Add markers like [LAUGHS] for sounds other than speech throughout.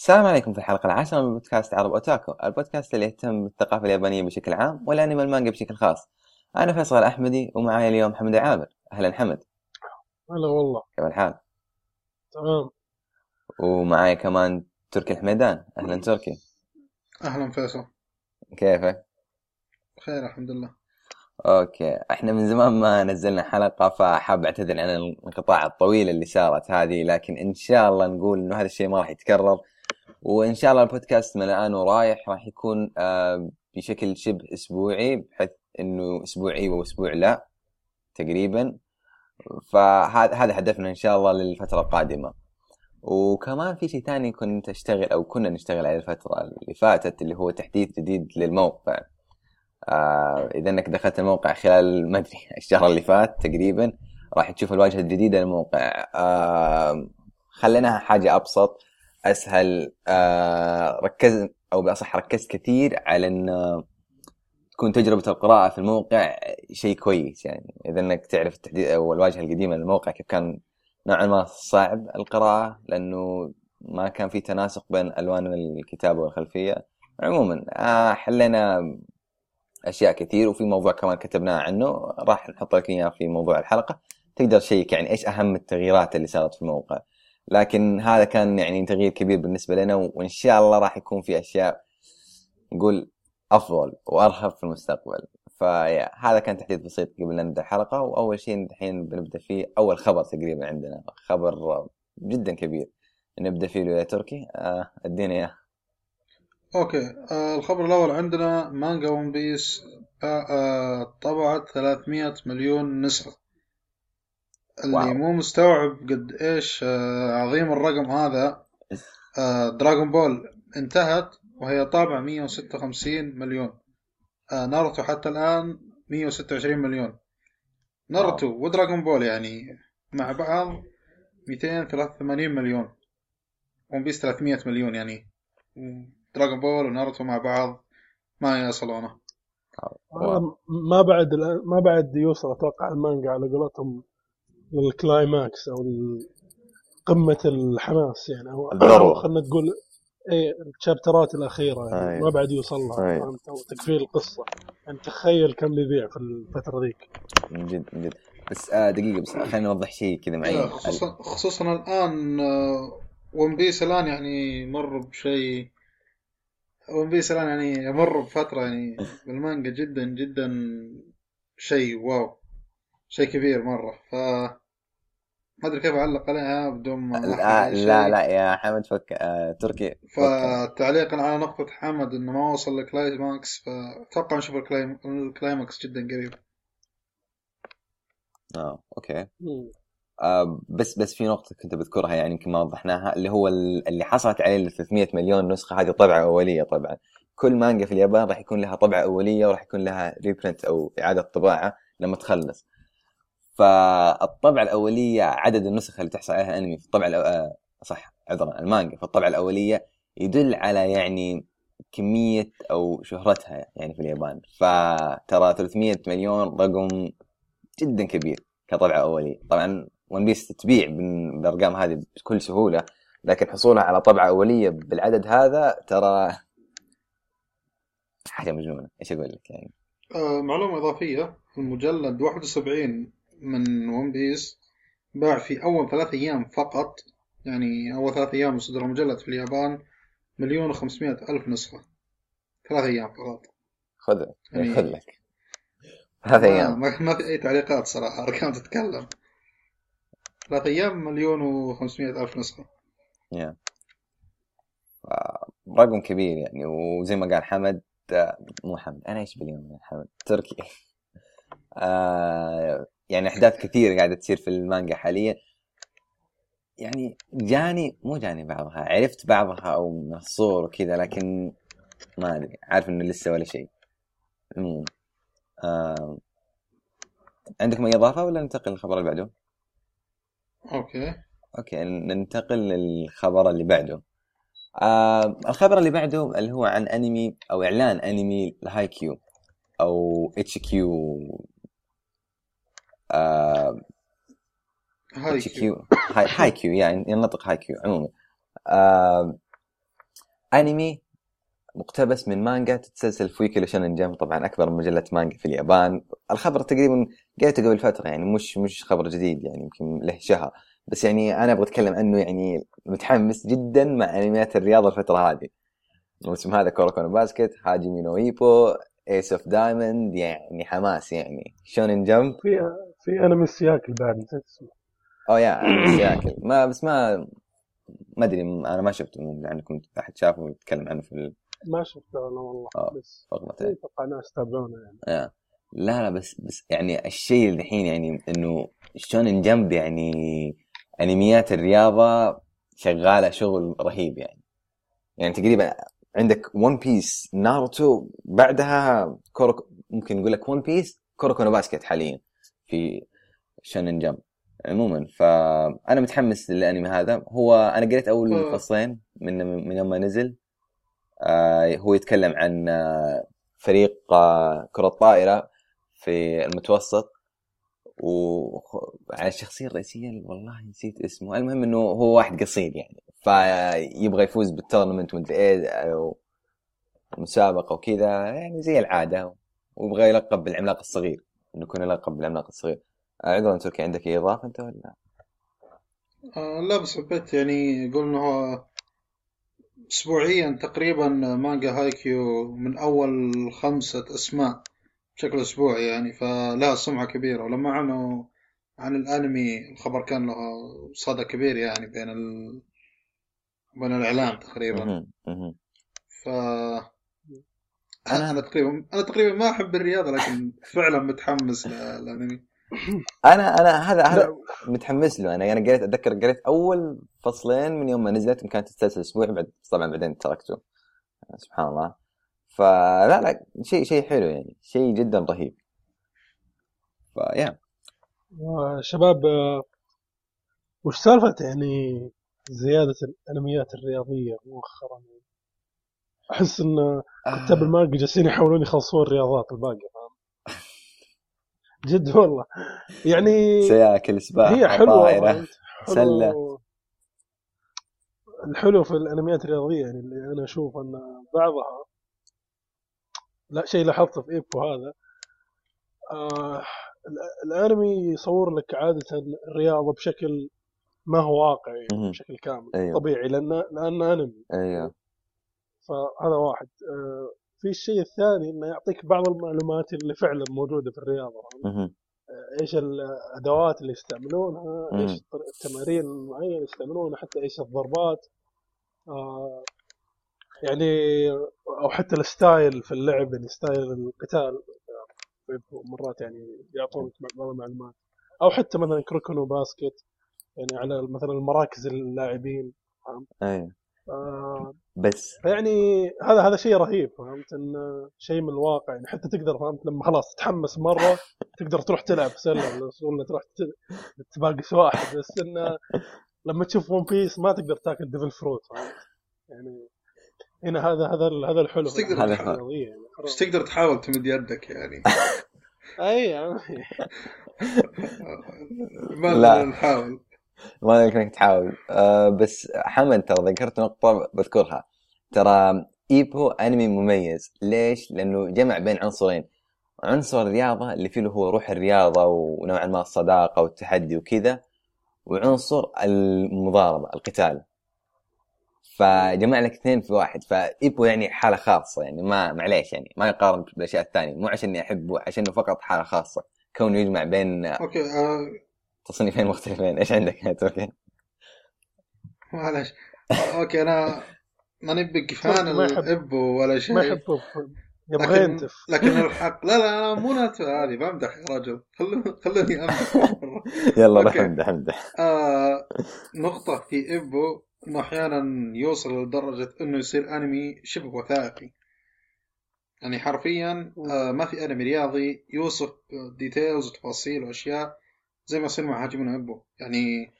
السلام عليكم في الحلقة العاشرة من بودكاست عرب أوتاكو البودكاست اللي يهتم بالثقافة اليابانية بشكل عام والأنمي والمانجا بشكل خاص. أنا فيصل الأحمدي ومعاي اليوم حمد عامر أهلا حمد. هلا والله. كيف الحال؟ تمام. ومعاي كمان تركي الحميدان. أهلا تركي. أهلا فيصل. كيفك؟ بخير الحمد لله. okay. إحنا من زمان ما نزلنا حلقة فحاب أعتذر عن الانقطاع الطويل اللي صارت هذه لكن إن شاء الله نقول إنه هذا الشيء ما راح يتكرر. وإن شاء الله البودكاست من الآن ورايح راح يكون آه، بشكل شبه أسبوعي بحيث إنه أسبوعي وأسبوع لا تقريبا. فهذا هذا هدفنا إن شاء الله للفترة القادمة. وكمان في شيء ثاني كنت أشتغل أو كنا نشتغل عليه الفترة اللي فاتت اللي هو تحديث جديد للموقع. آه إذا إنك دخلت الموقع خلال ما أدري [LAUGHS] الشهر اللي فات تقريبا راح تشوف الواجهة الجديدة للموقع. آه خليناها حاجة أبسط. أسهل آه ركز أو بأصح ركزت كثير على إن تكون تجربة القراءة في الموقع شيء كويس. يعني إذا إنك تعرف التحديث أو الواجهة القديمة للموقع كيف كان نوعا ما صعب القراءة لأنه ما كان في تناسق بين ألوان الكتابة والخلفية. عموما آه حلينا أشياء كثير وفي موضوع كمان كتبناه عنه راح نحط لك إياه في موضوع الحلقة. تقدر check يعني إيش أهم التغييرات اللي صارت في الموقع. لكن هذا كان يعني تغيير كبير بالنسبة لنا وإن شاء الله راح يكون في أشياء نقول أفضل وأرهب في المستقبل. فهذا كان تحديث بسيط قبل لا نبدأ الحلقة وأول شيء الحين بنبدأ فيه أول خبر تقريبا عندنا خبر جدا كبير نبدأ فيه يا تركي آه ادينا إياه. okay. آه الخبر الأول عندنا مانجا ون بيس آه آه طبعت 300 مليون نسخة. اللي wow. مو مستوعب قد إيش آه عظيم الرقم هذا. آه دراغون بول انتهت وهي طابعة 156 مليون. آه ناروتو حتى الآن 126 مليون. ناروتو ودراغون بول يعني مع بعض 283 مليون. ون بيس 300 مليون يعني. دراغون بول وناروتو مع بعض ما يصلونه. هذا ما بعد ما بعد يوصل أتوقع المانجا على قولتهم لل climax أو قمة الحماس يعني. أو. خلينا تقول إيه ال chapterات الأخيرة يعني. أيوة. ما بعد يوصل لها أيوة. فهمت؟ أو تقفيل القصة. يعني تخيل كم بيبيع في الفترة ذيك. من جد من جد. بس آه دقيقة بس خليني أوضح شيء كذا معي. لا، خصوصا خصوصا الآن ون بيس الآن يعني مر بشيء ون بيس الآن يعني يمر بفترة يعني بالمانجا جدا جدا شيء wow. شيء كبير مرة. ف ما أدري كيف أعلق عليها بدون ما لا. لا لا يا حمد فك آه تركي فتعليقا على نقطة حمد إنه ما وصل ل climax فاتوقع نشوف ال clim... ال climax جدا قريب. آه okay. آه بس بس في نقطة كنت بذكرها يعني يمكن ما وضحناها اللي هو ال- اللي حصلت عليه ال 300 مليون نسخة هذه طبعة أولية طبعا. كل مانجا في اليابان راح يكون لها طبعة أولية وراح يكون لها reprint أو إعادة طباعة لما تخلص. فالطبعة الأولية عدد النسخ اللي تحصل عليها الأنمي في الطبعة الأو... آه صح عذرا المانجا في الطبعة الأولية يدل على يعني كمية أو شهرتها يعني في اليابان. فترى 300 مليون رقم جدا كبير كطبعة أولية. طبعا ون بيس تبيع بال- بالأرقام هذه بكل سهولة لكن حصولها على طبعة أولية بالعدد هذا ترى [LAUGHS] حاجة مجنونة. إيش أقول لك يعني؟ آه معلومة إضافية. المجلد 71 من ون بيس باع في أول ثلاث أيام فقط. يعني أول ثلاث أيام صدر المجلد في اليابان مليون وخمسمائة ألف نسخة. ثلاث أيام فقط. خذ يعني- خذ لك. ثلاث أيام. ما, ما في أي تعليقات صراحة أرقام تتكلم. ثلاث أيام مليون وخمسمائة ألف نسخة. ف- رقم كبير يعني وزي ما قال حمد آه، مو حمد أنا إيش باليوم حمد؟ تركي. [LAUGHS] آه يعني أحداث كثيرة قاعدة تصير في المانجا حاليا. يعني جاني مو جاني بعضها عرفت بعضها أو من الصور وكذا لكن ما أدري عارف إنه لسه ولا شيء. عموما آه عندكم أي إضافة ولا ننتقل للخبر اللي بعده؟ okay. okay ننتقل للخبر اللي بعده. آه الخبر اللي بعده اللي هو عن أنمي أو إعلان أنمي لهاي كيو أو اتش كيو آه هاي كيو. هاي, [LAUGHS] هاي كيو يعني ينطق هاي كيو عموما. آه أنمي مقتبس من مانجا تتسلسل في ويكي شونن جمب طبعا أكبر مجلة مانجا في اليابان. الخبر تقريبا قريته قبل فترة يعني مش مش خبر جديد يعني يمكن له شهر. بس يعني أنا أبغى أتكلم عنه يعني متحمس جدا مع أنميات الرياضة الفترة هذه. الموسم هذا كوروكونو باسكت هاجي نو إيبو ايس اوف دايموند يعني حماس يعني. شونن جمب في انمي cycle بعد نسيت اسمه. أو يا أنمي [CLEARS THROAT] سياكل ما بس ما ما أدري أنا ما شفته لانكم أحد شافه ويتكلم عنه في ال- ما شفته أنا والله آه. بس. في أتوقع ناس تابعونه يعني. آه. لا لا بس بس يعني الشيء الحين يعني إنه شلون جمب يعني أنميات الرياضة شغالة شغل رهيب يعني. يعني تقريبا عندك ون بيس ناروتو بعدها كوروكو ممكن نقول لك ون بيس كوروكو نو باسكت حاليا. في شونن جمب عموما. فأنا متحمس للأنمي هذا. هو أنا قريت أول. فصلين من من يوم ما نزل. آه هو يتكلم عن آه فريق آه كرة طائرة في المتوسط. وعلى الشخصية الرئيسية والله نسيت اسمه. المهم إنه هو واحد قصير يعني. فيبغى يفوز بالتورنمنت مدري إيه مسابقة وكذا. يعني زي العادة. ويبغى يلقب بالعملاق الصغير. إنه يكون يلقب بالعملاق الصغير آه، عذرا تركي عندك أي إضافة أنت ولا؟ آه لا بس حبيت يعني يقول انه اسبوعيا تقريبا مانجا هايكيو من أول خمسة أسماء بشكل أسبوعي يعني فلها سمعة كبيرة ولما أعلنوا عن الأنمي الخبر كان له صدى كبير يعني بين ال... بين الاعلام تقريبا. ف أنا أنا تقريبا أنا تقريبا ما أحب الرياضة لكن فعلا متحمس للأنمي. أنا أنا هذا هذا متحمس له. أنا أنا قريت أتذكر قريت أول فصلين من يوم ما نزلت كانت تستسلسل أسبوع بعد طبعا بعدين تركته. سبحان الله. فلا لا شيء شيء حلو يعني. شيء جدا رهيب. فيا شباب وش سالفة يعني زيادة الأنميات الرياضية مؤخرا؟ أحس إن كتاب المانجا جالسين يحاولون يخلصون الرياضات الباقية فاهم جد والله يعني سياكل سباحة هي حلوة طائرة فهمت؟ حلو- سلة. الحلو في الأنميات الرياضية يعني اللي أنا أشوف أن بعضها لا شيء لاحظته في إيبو هذا آه ال- الأنمي يصور لك عادة الرياضة بشكل ما هو واقعي. بشكل كامل أيوه. طبيعي لأن لأن أنمي أيوه فهذا واحد. آه، في الشيء الثاني إنه يعطيك بعض المعلومات اللي فعلا موجودة في الرياضة. مهم. إيش الأدوات اللي يستعملونها. إيش التمارين المعينه اللي يستعملونها حتى إيش الضربات. آه، يعني أو حتى الستايل في اللعب يعني ستايل القتال. آه، مرات يعني يعطونك بعض المعلومات. أو حتى مثلا كوروكو نو باسكت يعني على مثلا المراكز اللاعبين. أيوه. آه، بس. فيعني هذا هذا شيء رهيب فهمت؟ انه شيء من الواقع يعني حتى تقدر فهمت؟ لما خلاص تتحمس مرة تقدر تروح تلعب سلة ولا تروح ت- تباكس واحد بس انه لما تشوف ون بيس ما تقدر تاكل devil fruit فهمت؟ يعني هنا هذا هذا هذا الحلو. بس تقدر يعني بس تقدر تحاول تمد يدك يعني. [LAUGHS] أي يعني. [LAUGHS] ما لا. نحاول ما عليك إنك تحاول. آه بس حمد ترى ذكرت نقطة بذكرها. ترى إيبو أنمي مميز. ليش؟ لأنه جمع بين عنصرين. عنصر الرياضة اللي فيه هو روح الرياضة ونوعا ما الصداقة والتحدي وكذا وعنصر المضاربة القتال. فجمع لك اثنين في واحد. ف إيبو يعني حالة خاصة يعني ما معليش يعني ما يقارن بالأشياء الثانية. مو عشان اني أحبه عشانه فقط حالة خاصة. كونه يجمع بين أوكي آه تصنيفين مختلفين. إيش عندك يا تركي؟ معلش. أوكي أنا ماني big fan ما يحب- ال إيبو ولا شيء. ما يحبه. يبغى لكن ينتف. لكن الحق لا لا لا مو ناتفة هذه بمدح يا رجل. خلوني خلوني أمدح. [LAUGHS] يلا. روح أمدح أمدح. آه نقطة في إبو إنه أحيانا يوصل لدرجة إنه يصير أنمي شبه وثائقي. يعني حرفيا آه ما في أنمي رياضي يوصف details وتفاصيل وأشياء زي ما يصير مع هاجيمي نو إيبو يعني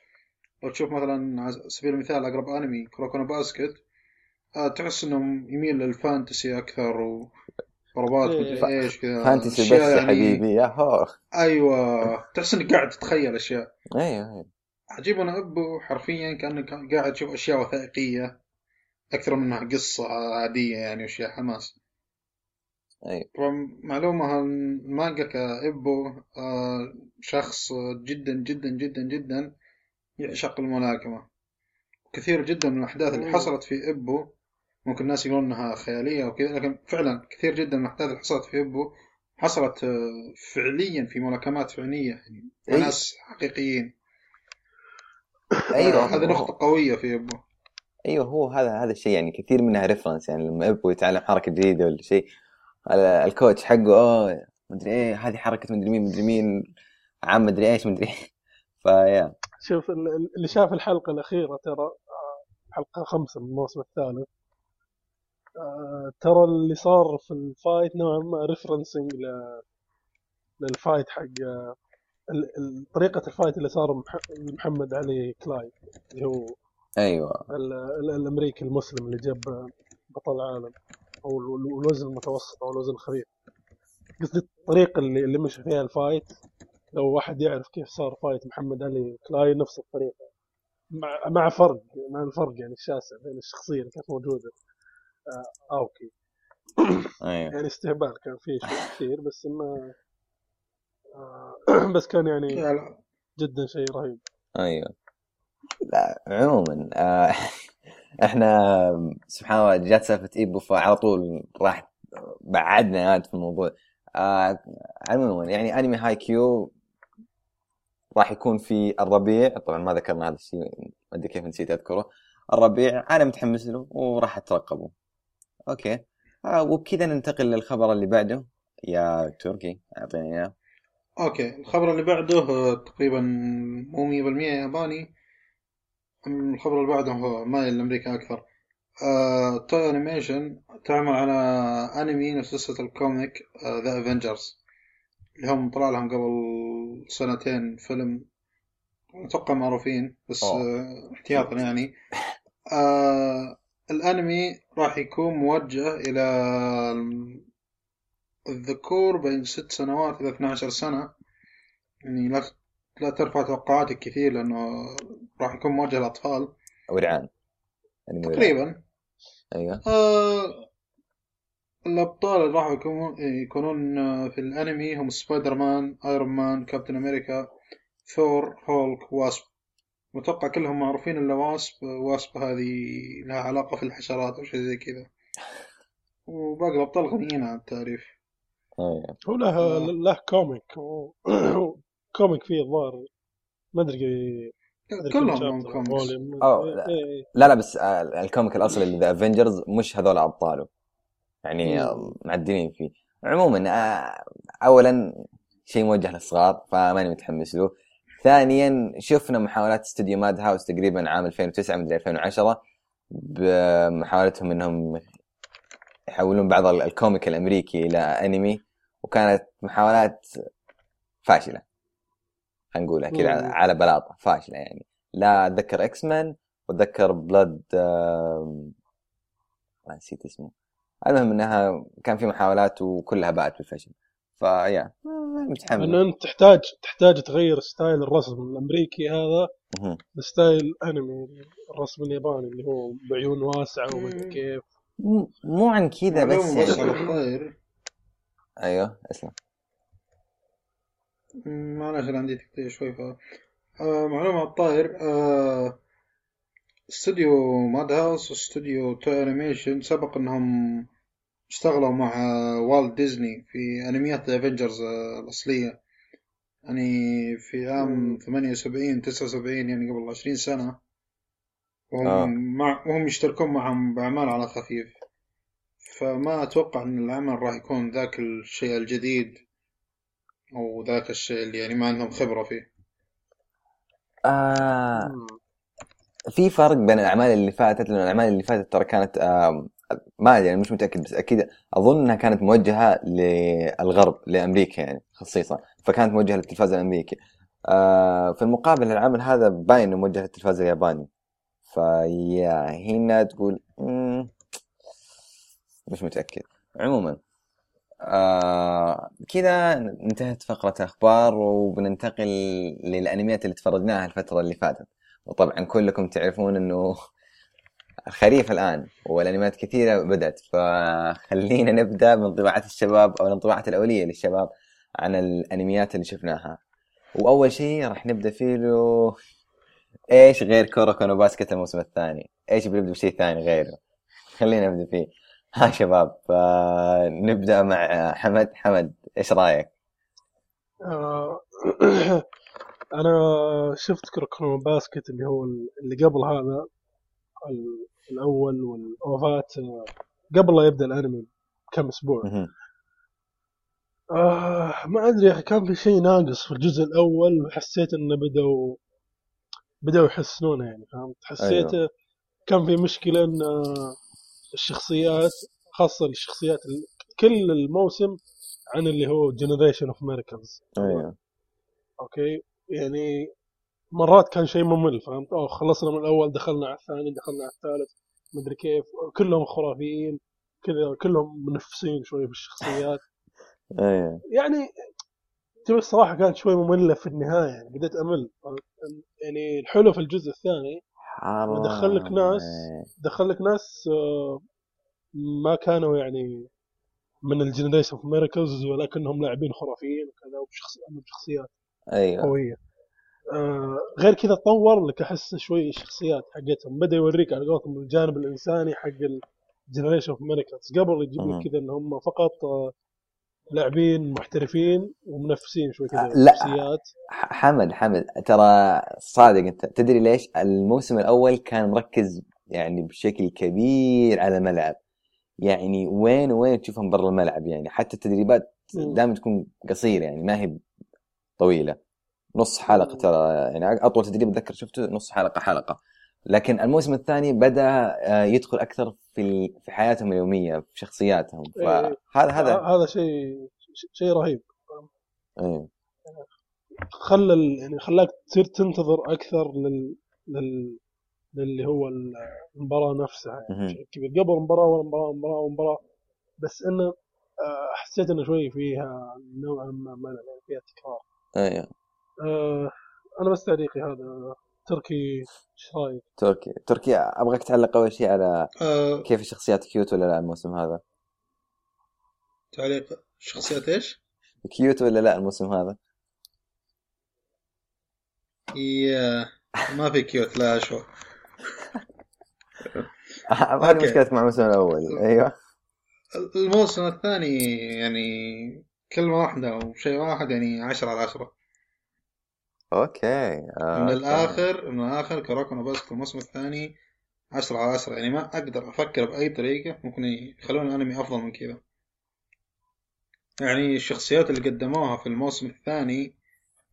لو تشوف مثلا على سبيل المثال أقرب أنمي كوروكو نو باسكت آه تحس إنه يميل لل fantasy أكثر وضربات إيه. مدري إيش كذا. fantasy بس يعني- حبيبي يا هو أيوة. تحس إنك قاعد تتخيل أشياء. أيوه أيوه هاجيمي نو إيبو حرفيا كأنك قاعد تشوف أشياء وثائقية أكثر منها قصة عادية يعني وأشياء حماس. طبعا معلومة المانجاكا إيبو آه، شخص جدا جدا جدا جدا يعشق الملاكمة. كثير جدا من الأحداث اللي. حصلت في إيبو ممكن الناس يقولون إنها خيالية وكذا لكن فعلا كثير جدا من الأحداث اللي حصلت في إيبو حصلت آه، فعليا في ملاكمات فعلية يعني مع أي. ناس حقيقيين. أيوه. آه، هذه نقطة قوية في إيبو. أيوه هو هذا هذا الشيء يعني كثير منها reference يعني لما إيبو يتعلم حركة جديدة ولا شيء. ال coach حقه آه مدري إيه هذه حركة مدري مين مدري مين عم مدري إيش مدري إيه. [LAUGHS] فيا شوف ال- ال- اللي شاف الحلقة الأخيرة ترى آه، حلقة خمسة من الموسم الثالث آه، ترى اللي صار في ال fight نوعا ما referencing لل fight حق آه، طريقة ال fight اللي صار مح- محمد علي كلاي اللي هو أيوه. ال- ال- الأمريكي المسلم اللي جاب بطل العالم. أو ال- الوزن المتوسط أو الوزن الخفيف. قصدي الطريقة اللي, اللي مشى فيها ال fight لو واحد يعرف كيف صار fight محمد علي كلاي نفس الطريقة. مع, مع فرق مع الفرق يعني الشاسع بين الشخصية اللي كانت موجودة. آه أوكي أيوه. يعني استهبال كان فيه شيء كثير بس إنه آه [CLEARS THROAT] بس كان يعني يعني جدا شيء رهيب. أيوه. لا عموما آه [LAUGHS] إحنا سبحان الله جات سالفة إيبو فعلى طول راح بعدنا عاد في الموضوع. آه عموما يعني أنمي هايكيو راح يكون في الربيع. طبعا ما ذكرنا هذا الشيء ما أدري كيف نسيت أذكره. الربيع أنا متحمس له وراح أترقبه. أوكي. آه وبكذا ننتقل للخبر اللي بعده. يا تركي أعطيني إياه. أوكي. الخبر اللي بعده آه، تقريبا مو 100% ياباني. الخبر اللي بعده هو مايل لأمريكا أكثر. آه، توي أنيميشن تعمل على أنمي نفس قصة ال comic ذا افنجرز اللي هم طلع لهم قبل سنتين فيلم أتوقع معروفين بس. آه، احتياطا يعني. آه الأنمي راح يكون موجه إلى الذكور بين ست سنوات إلى 12 سنة. يعني لا لا ترفع توقعاتك كثير لأنه راح يكون موجه للاطفال ورعان. أنمي ورعان. تقريبا. أيوه. آه الأبطال اللي راح يكونون يكونون آه، في الأنمي هم سبايدر مان آيرون مان كابتن أمريكا ثور هولك واسب. متوقع كلهم معروفين إلا واسب. واسب هذه لها علاقة في الحشرات أو شيء زي كذا. وباقي الأبطال غنيين عن التعريف. هو أيوه له آه. له comic. و- [COUGHS] comic فيه الظاهر. ما أدري كلهم إيه، لا. إيه. لا لا بس آه، ال comic الأصلي اللي The Avengers مش هذول أبطاله يعني آه،. معدلين فيه عموما آه، اولا شيء موجه للصغار فماني متحمس له ثانيا شفنا محاولات استوديو ماد هاوس تقريبا عام 2009 مدري 2010 بمحاولتهم إنهم يحولون بعض ال- ال comic الأمريكي إلى أنمي وكانت محاولات فاشلة خلينا نقولها كذا على- بلاطة فاشلة يعني. لا أتذكر X-Men واتذكر بلاد ما نسيت اسمه. المهم إنها كان في محاولات وكلها باءت بالفشل. فيا متحمس. لأن أنت تحتاج تحتاج تغير style الرسم الأمريكي هذا مهم. ل style أنمي الرسم الياباني اللي هو بعيون واسعة ومدري مم. كيف. مو عن كذا بس يعني. أيوه اسلم. مم، معلش أنا عندي تقطيع شوي ف آه معلومة الطاير آه استوديو Madhouse واستوديو Toei Animation سبق إنهم اشتغلوا مع Walt Disney في أنميات ال Avengers الأصلية. يعني في عام مم. 78 79 يعني قبل 20 سنة. وهم آه. مع وهم يشتركون معهم بأعمال على خفيف. فما أتوقع أن العمل راح يكون ذاك الشيء الجديد. أو ذاك الشيء اللي يعني ما عندهم خبرة فيه. آه. في فرق بين الأعمال اللي فاتت لأن الأعمال اللي فاتت ترى كانت آه ما أدري أنا مش متأكد بس أكيد أظن إنها كانت موجهة للغرب لأمريكا يعني خصيصا فكانت موجهة للتلفاز الأمريكي. آه في المقابل العمل هذا باين إنه موجه للتلفاز الياباني. فيا هنا تقول مش متأكد. عموما آه كذا انتهت فقرة أخبار وبننتقل للأنميات اللي تفرجناها الفترة اللي فاتت. وطبعا كلكم تعرفون أنه الخريف الآن والأنميات كثيرة بدأت. فخلينا نبدأ بانطباعات الشباب أو الانطباعات الأولية للشباب عن الأنميات اللي شفناها. وأول شيء راح نبدأ فيه له إيش غير Kuroko Basket الموسم الثاني؟ إيش بنبدأ بشيء ثاني غيره؟ خلينا نبدأ فيه. ها شباب نبدأ مع حمد. حمد إيش رأيك؟ آه، [CLEARS THROAT] أنا شفت Kuroko Basket اللي هو اللي قبل هذا الأول والأوفات آه، قبل لا يبدأ الأنمي كم أسبوع. آه ما أدري يا أخي كان في شيء ناقص في الجزء الأول وحسيت إنه بدأوا بدأوا يحسنونه يعني فهمت؟ حسيت أيوه. كان في مشكلة إن الشخصيات خاصة الشخصيات كل الموسم عن اللي هو Generation of Miracles أيوه. okay؟ يعني مرات كان شيء ممل فهمت؟ أوه خلصنا من الأول دخلنا على الثاني دخلنا على الثالث مدري كيف. كلهم خرافيين كذا كلهم منافسين شوي في الشخصيات [LAUGHS] أيوه. يعني تبي الصراحة كانت شوي مملة في النهاية يعني بديت أمل يعني الحلو في الجزء الثاني دخل لك ناس دخل لك ناس آه، ما كانوا يعني من ال Generation of Miracles ولكنهم لاعبين خرافيين وكذا وبشخصيات أيوه. قوية. آه غير كذا طور لك أحس شوي الشخصيات حقتهم. بدأ يوريك على قولتهم الجانب الإنساني حق ال Generation of Miracles قبل يجيب لك كذا إن هم فقط آه لاعبين محترفين ومنافسين شوي كذا لا. حمد حمد. ترى صادق انت تدري ليش؟ الموسم الأول كان مركز يعني بشكل كبير على الملعب. يعني وين وين تشوفهم برا الملعب؟ يعني حتى التدريبات دائما تكون قصيرة يعني ما هي طويلة. نص حلقة ترى يعني أطول تدريب أتذكر شفته نص حلقة حلقة. لكن الموسم الثاني بدأ آه، يدخل أكثر في في حياتهم اليومية في شخصياتهم. إيه. فهذا هذا هذا شيء شيء رهيب. إيه. خلى يعني خلاك تصير تنتظر أكثر لل, لل... للي هو المباراة نفسها. يعني كبير. قبل المباراة ولا المباراه والمباراه والمباراه بس إنه آه، حسيت إنه شوي فيها نوعا ما يعني فيها تكرار. أيوه آه أنا بس تعليقي هذا. تركي إيش رأيك؟ تركي تركي أبغاك تعلق أول شيء على أه... كيف الشخصيات cute ولا لا الموسم هذا؟ تعليق شخصيات إيش؟ cute ولا لا الموسم هذا؟ يا ما في cute لا شو [LAUGHS] هذه مشكلتك مع الموسم الأول أيوه الموسم الثاني يعني كلمة واحدة وشيء واحد يعني عشرة على عشرة okay آه من الآخر من الآخر كراكون بس الموسم الثاني عشرة على عشرة. يعني ما أقدر أفكر بأي طريقة ممكن يخلون الأنمي أفضل من كذا. يعني الشخصيات اللي قدموها في الموسم الثاني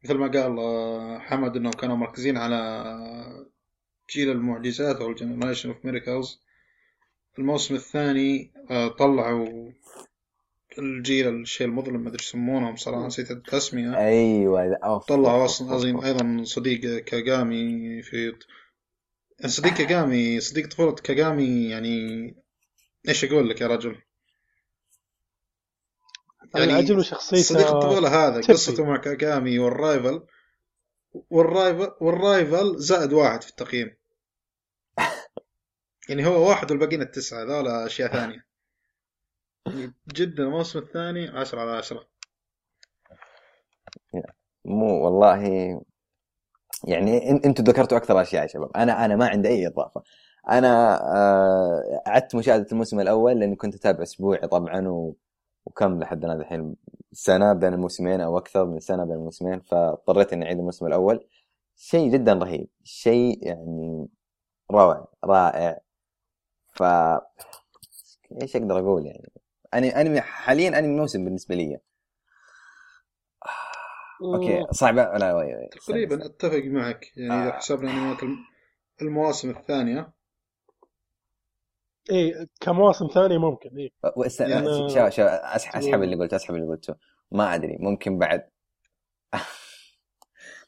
مثل ما قال آه، حمد إنهم كانوا مركزين على جيل المعجزات أو ال Generation of Miracles الموسم الثاني آه، طلعوا الجيل الشيء المظلم ما أدري يسمونهم صراحة نسيت التسمية. أيوه أوف طلعوا أصلا أظن أيضا صديق كاغامي في صديق كاغامي صديق طفولة كاغامي يعني إيش أقول لك يا رجل؟ يعني عجبني شخصيته صديق الطفولة هذا قصته مع كاغامي وال rival وال rival وال rival زائد واحد في التقييم. [LAUGHS] يعني هو واحد والباقيين التسعة هذول أشياء ثانية. جدا الموسم الثاني 10 على 10 مو والله يعني أنتم ذكرتوا أكثر أشياء يا شباب. أنا أنا ما عندي أي إضافة. أنا آه، أعدت مشاهدة الموسم الأول لأني كنت أتابع أسبوعي طبعا و... وكم لحد الان الحين؟ سنة بين الموسمين أو أكثر من سنة بين الموسمين فاضطريت إني أعيد الموسم الأول. شيء جدا رهيب. شيء يعني روعة رائع. ف إيش أقدر أقول يعني؟ انمي انمي حاليا أنمي موسم بالنسبة لي. أوكي صعبة. لا تقريبا أتفق معك. يعني إذا آه. حسبنا انميات المواسم الثانية. إيه كمواسم ثانية ممكن إيه. يعني... شو شو أسحب اللي قلته أسحب اللي قلته. ما أدري ممكن بعد. [LAUGHS]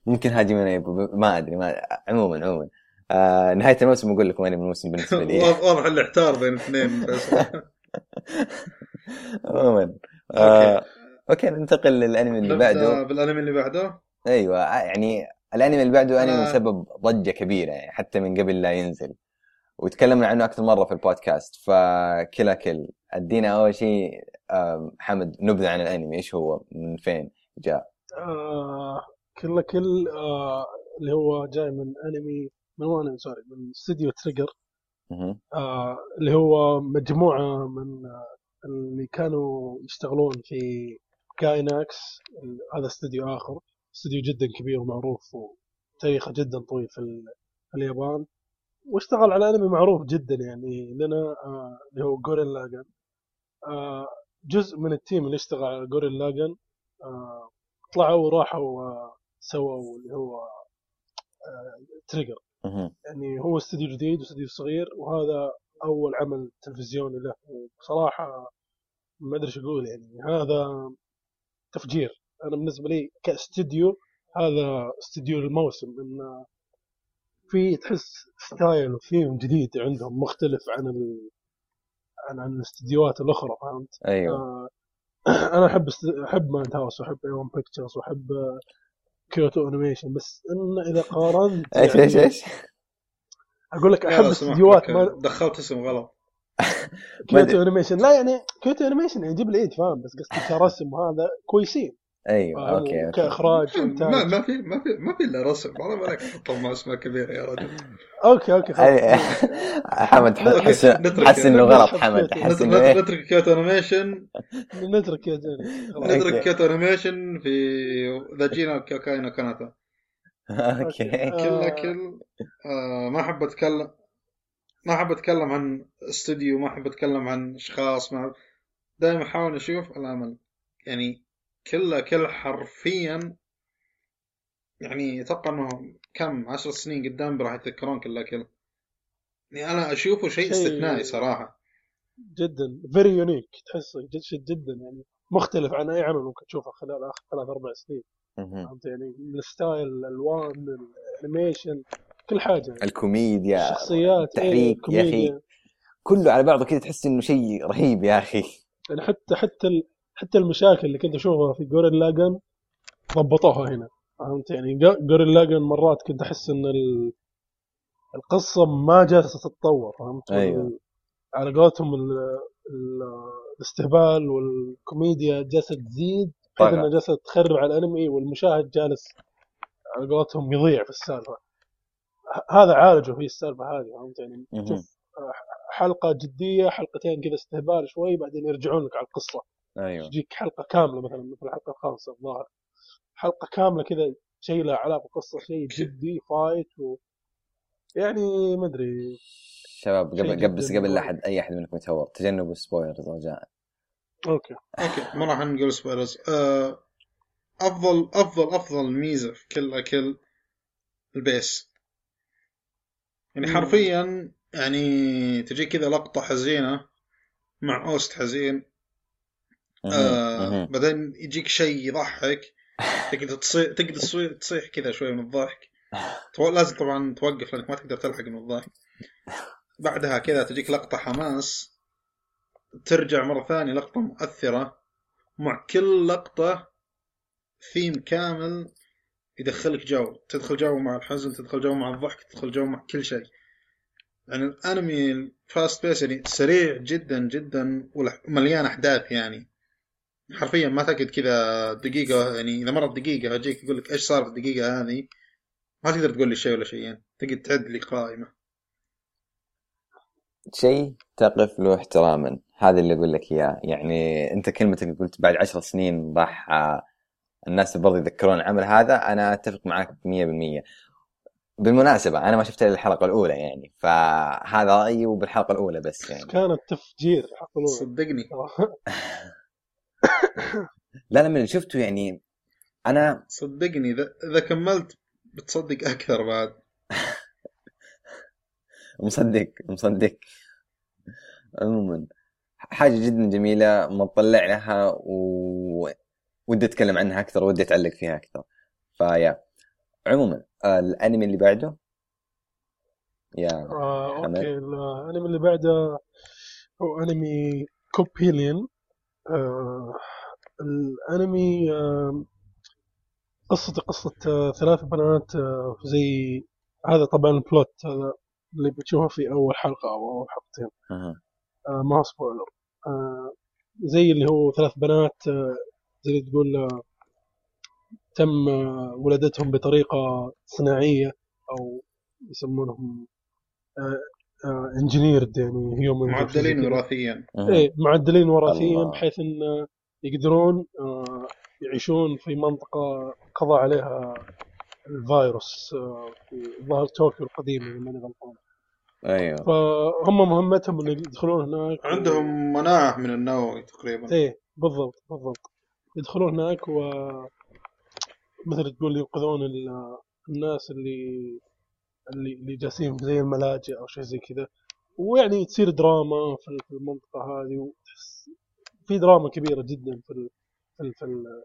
ممكن هاجي من ما أدري ما عموما عموما. آه نهاية الموسم أقول لكم انمي الموسم بالنسبة لي. [LAUGHS] واضح الاحتار بين الاثنين بس. [LAUGHS] [LAUGHS] عموما. آه، أوكي. ننتقل للأنمي اللي بعده. بالأنمي اللي بعده؟ أيوه يعني الأنمي اللي بعده أنمي سبب ضجة كبيرة يعني حتى من قبل لا ينزل. وتكلمنا عنه أكثر مرة في البودكاست فكلا كل. أدينا أول شيء آه، محمد نبذة عن الأنمي. إيش هو؟ من فين جاء؟ آه كيل لا كيل آه اللي هو جاي من أنمي من مو انمي sorry من استديو Trigger. آه اللي هو مجموعة من آه اللي كانوا يشتغلون في Gainax هذا استديو آخر. استديو جدا كبير ومعروف وتاريخه جدا طويل في, ال- في اليابان. واشتغل على أنمي معروف جدا يعني لنا آه اللي هو Gurren Lagann آه جزء من ال team اللي اشتغل على Gurren Lagann آه طلعوا وراحوا آه سووا اللي هو آه Trigger مهم. يعني هو استوديو جديد واستوديو صغير وهذا أول عمل تلفزيوني له. وبصراحه ما أدري إيش أقول يعني. هذا تفجير. أنا بالنسبة لي كاستديو هذا استديو الموسم. إن في تحس style و theme جديد عندهم مختلف عن ال... عن عن الاستديوهات الأخرى فهمت؟ أيوه. آه، [CLEARS THROAT] أنا أحب است... أحب Madhouse وأحب A-1 Pictures وأحب Kyoto Animation بس إن إذا قارنت إيش يعني إيش إيش؟ أقول لك أحب استديوهات ما دخلت اسم غلط. [LAUGHS] Kyoto Animation لا يعني Kyoto Animation يعني يجيب العيد فاهم؟ بس قصدي كرسم وهذا كويسين. أيوه فاهم؟ okay okay كإخراج ما ما في ما في ما في إلا رسم والله بالك تحطهم مع اسماء كبيره يا رجل أوكي أوكي خلاص [LAUGHS] حمد حس نترك- حس إنه نترك غلط. حمد حس إنه نت- نترك كيوتو انيميشن نترك يا جاني خلاص. أوكي. نترك كيوتو انيميشن في ذا جينا كاكاينا كاناتا أوكي آه. كل كل آه ما أحب أتكلم ما أحب أتكلم عن استوديو ما أحب أتكلم عن أشخاص ما دائما أحاول أشوف العمل يعني كله كل حرفيا يعني أتوقع إنه كم عشر سنين قدام راح يتذكرون كله كل. يعني أنا أشوفه شيء شيء- استثنائي صراحة. جدا very unique تحسه جد شيء جدا يعني مختلف عن أي عمل ممكن تشوفه خلال آخر ثلاث أربع سنين. فهمت يعني؟ من ال style الألوان ال animation كل حاجة. الكوميديا الشخصيات إيه، التحريك يا أخي. كله على بعضه كذا تحس إنه شيء رهيب يا أخي. يعني حتى حتى ال... حتى المشاكل اللي كنت أشوفها في جورين لاجن ضبطوها هنا فهمت يعني جورين لاجن مرات كنت أحس إن ال... القصة ما جالسة تتطور فهمت أيوة. على قولتهم ال... ال... الاستهبال والكوميديا جالسة تزيد بحيث. إنها جالسة تخرب على الأنمي والمشاهد جالس على قولتهم يضيع في السالفة هذا عالجوا فيه السالفة هذه فهمت يعني. تشوف حلقة جدية حلقتين كذا استهبال شوي بعدين يرجعون لك على القصة أيوه. تجيك حلقة كاملة مثلا مثل الحلقة الخامسه الظاهر. حلقة كاملة كذا شيء له علاقة قصه شيء جدي fight و... يعني ما أدري. شباب قبل قبل بس قبل لا. احد أي أحد منكم يتهور تجنبوا ال spoilers رجاء okay. okay ما راح نقول spoilers آه افضل افضل أفضل ميزة في كل كل ال pace. يعني. حرفيا يعني تجي كذا لقطة حزينة مع OST حزين. آه. بعدين يجيك شيء يضحك تقدر تصيح تقدر تصيح, تصيح كذا شوي من الضحك. لازم طبعا توقف لأنك ما تقدر تلحق من الضحك. بعدها كذا تجيك لقطة حماس ترجع مرة ثانية لقطة مؤثرة مع كل لقطة ثيم كامل يدخلك جو. تدخل جو مع الحزن تدخل جو مع الضحك تدخل جو مع كل شيء. يعني الأنمي ال fast pace يعني سريع جدا جدا ومليان أحداث يعني. حرفيا ما تقعد كذا دقيقة يعني إذا مرت دقيقة أجيك أقول لك إيش صار في الدقيقة هذه؟ ما تقدر تقول لي شيء ولا شيئين تقعد تعد لي قائمة. شيء تقف له احتراما هذا اللي أقول لك إياه. يعني أنت كلمتك قلت بعد عشر سنين راح آه، الناس برضه يذكرون العمل هذا أنا أتفق معك 100% بالمناسبة أنا ما شفت إلا الحلقة الأولى يعني فهذا رأيي وبالحلقة الأولى بس يعني. كانت تفجير الحلقة الأولى. صدقني. [LAUGHS] لا اللي شفته يعني أنا صدقني إذا كملت بتصدق أكثر بعد. [LAUGHS] مصدق مصدق. عموما حاجة جدا جميلة مطلع لها و ودي أتكلم عنها أكثر ودي أتعلق فيها أكثر. فيا عموما الأنمي اللي بعده؟ يا آه حمد. okay الأنمي اللي بعده هو أنمي كوبيليون آه الانمي قصته قصة آه ثلاث بنات آه زي هذا طبعا ال plot هذا اللي بتشوفها في أول حلقة أو أول حلقتين. آه ما هو spoiler زي اللي هو ثلاث بنات زي اللي تقول تم ولادتهم بطريقة صناعية أو يسمونهم engineered يعني human معدلين وراثيا. إيه معدلين وراثيا. بحيث إن يقدرون آه، يعيشون في منطقة قضى عليها الفيروس آه، في ظهر طوكيو القديمه اذا ماني غلطان أيوه. فهم مهمتهم اللي يدخلون هناك. عندهم مناعة من النووي تقريبا. إيه بالضبط بالضبط. يدخلون هناك و مثل تقول ينقذون ال- الناس اللي اللي اللي جالسين زي الملاجئ أو شيء زي كذا. ويعني تصير دراما في المنطقة هذه في دراما كبيرة جدا في ال في ال في, ال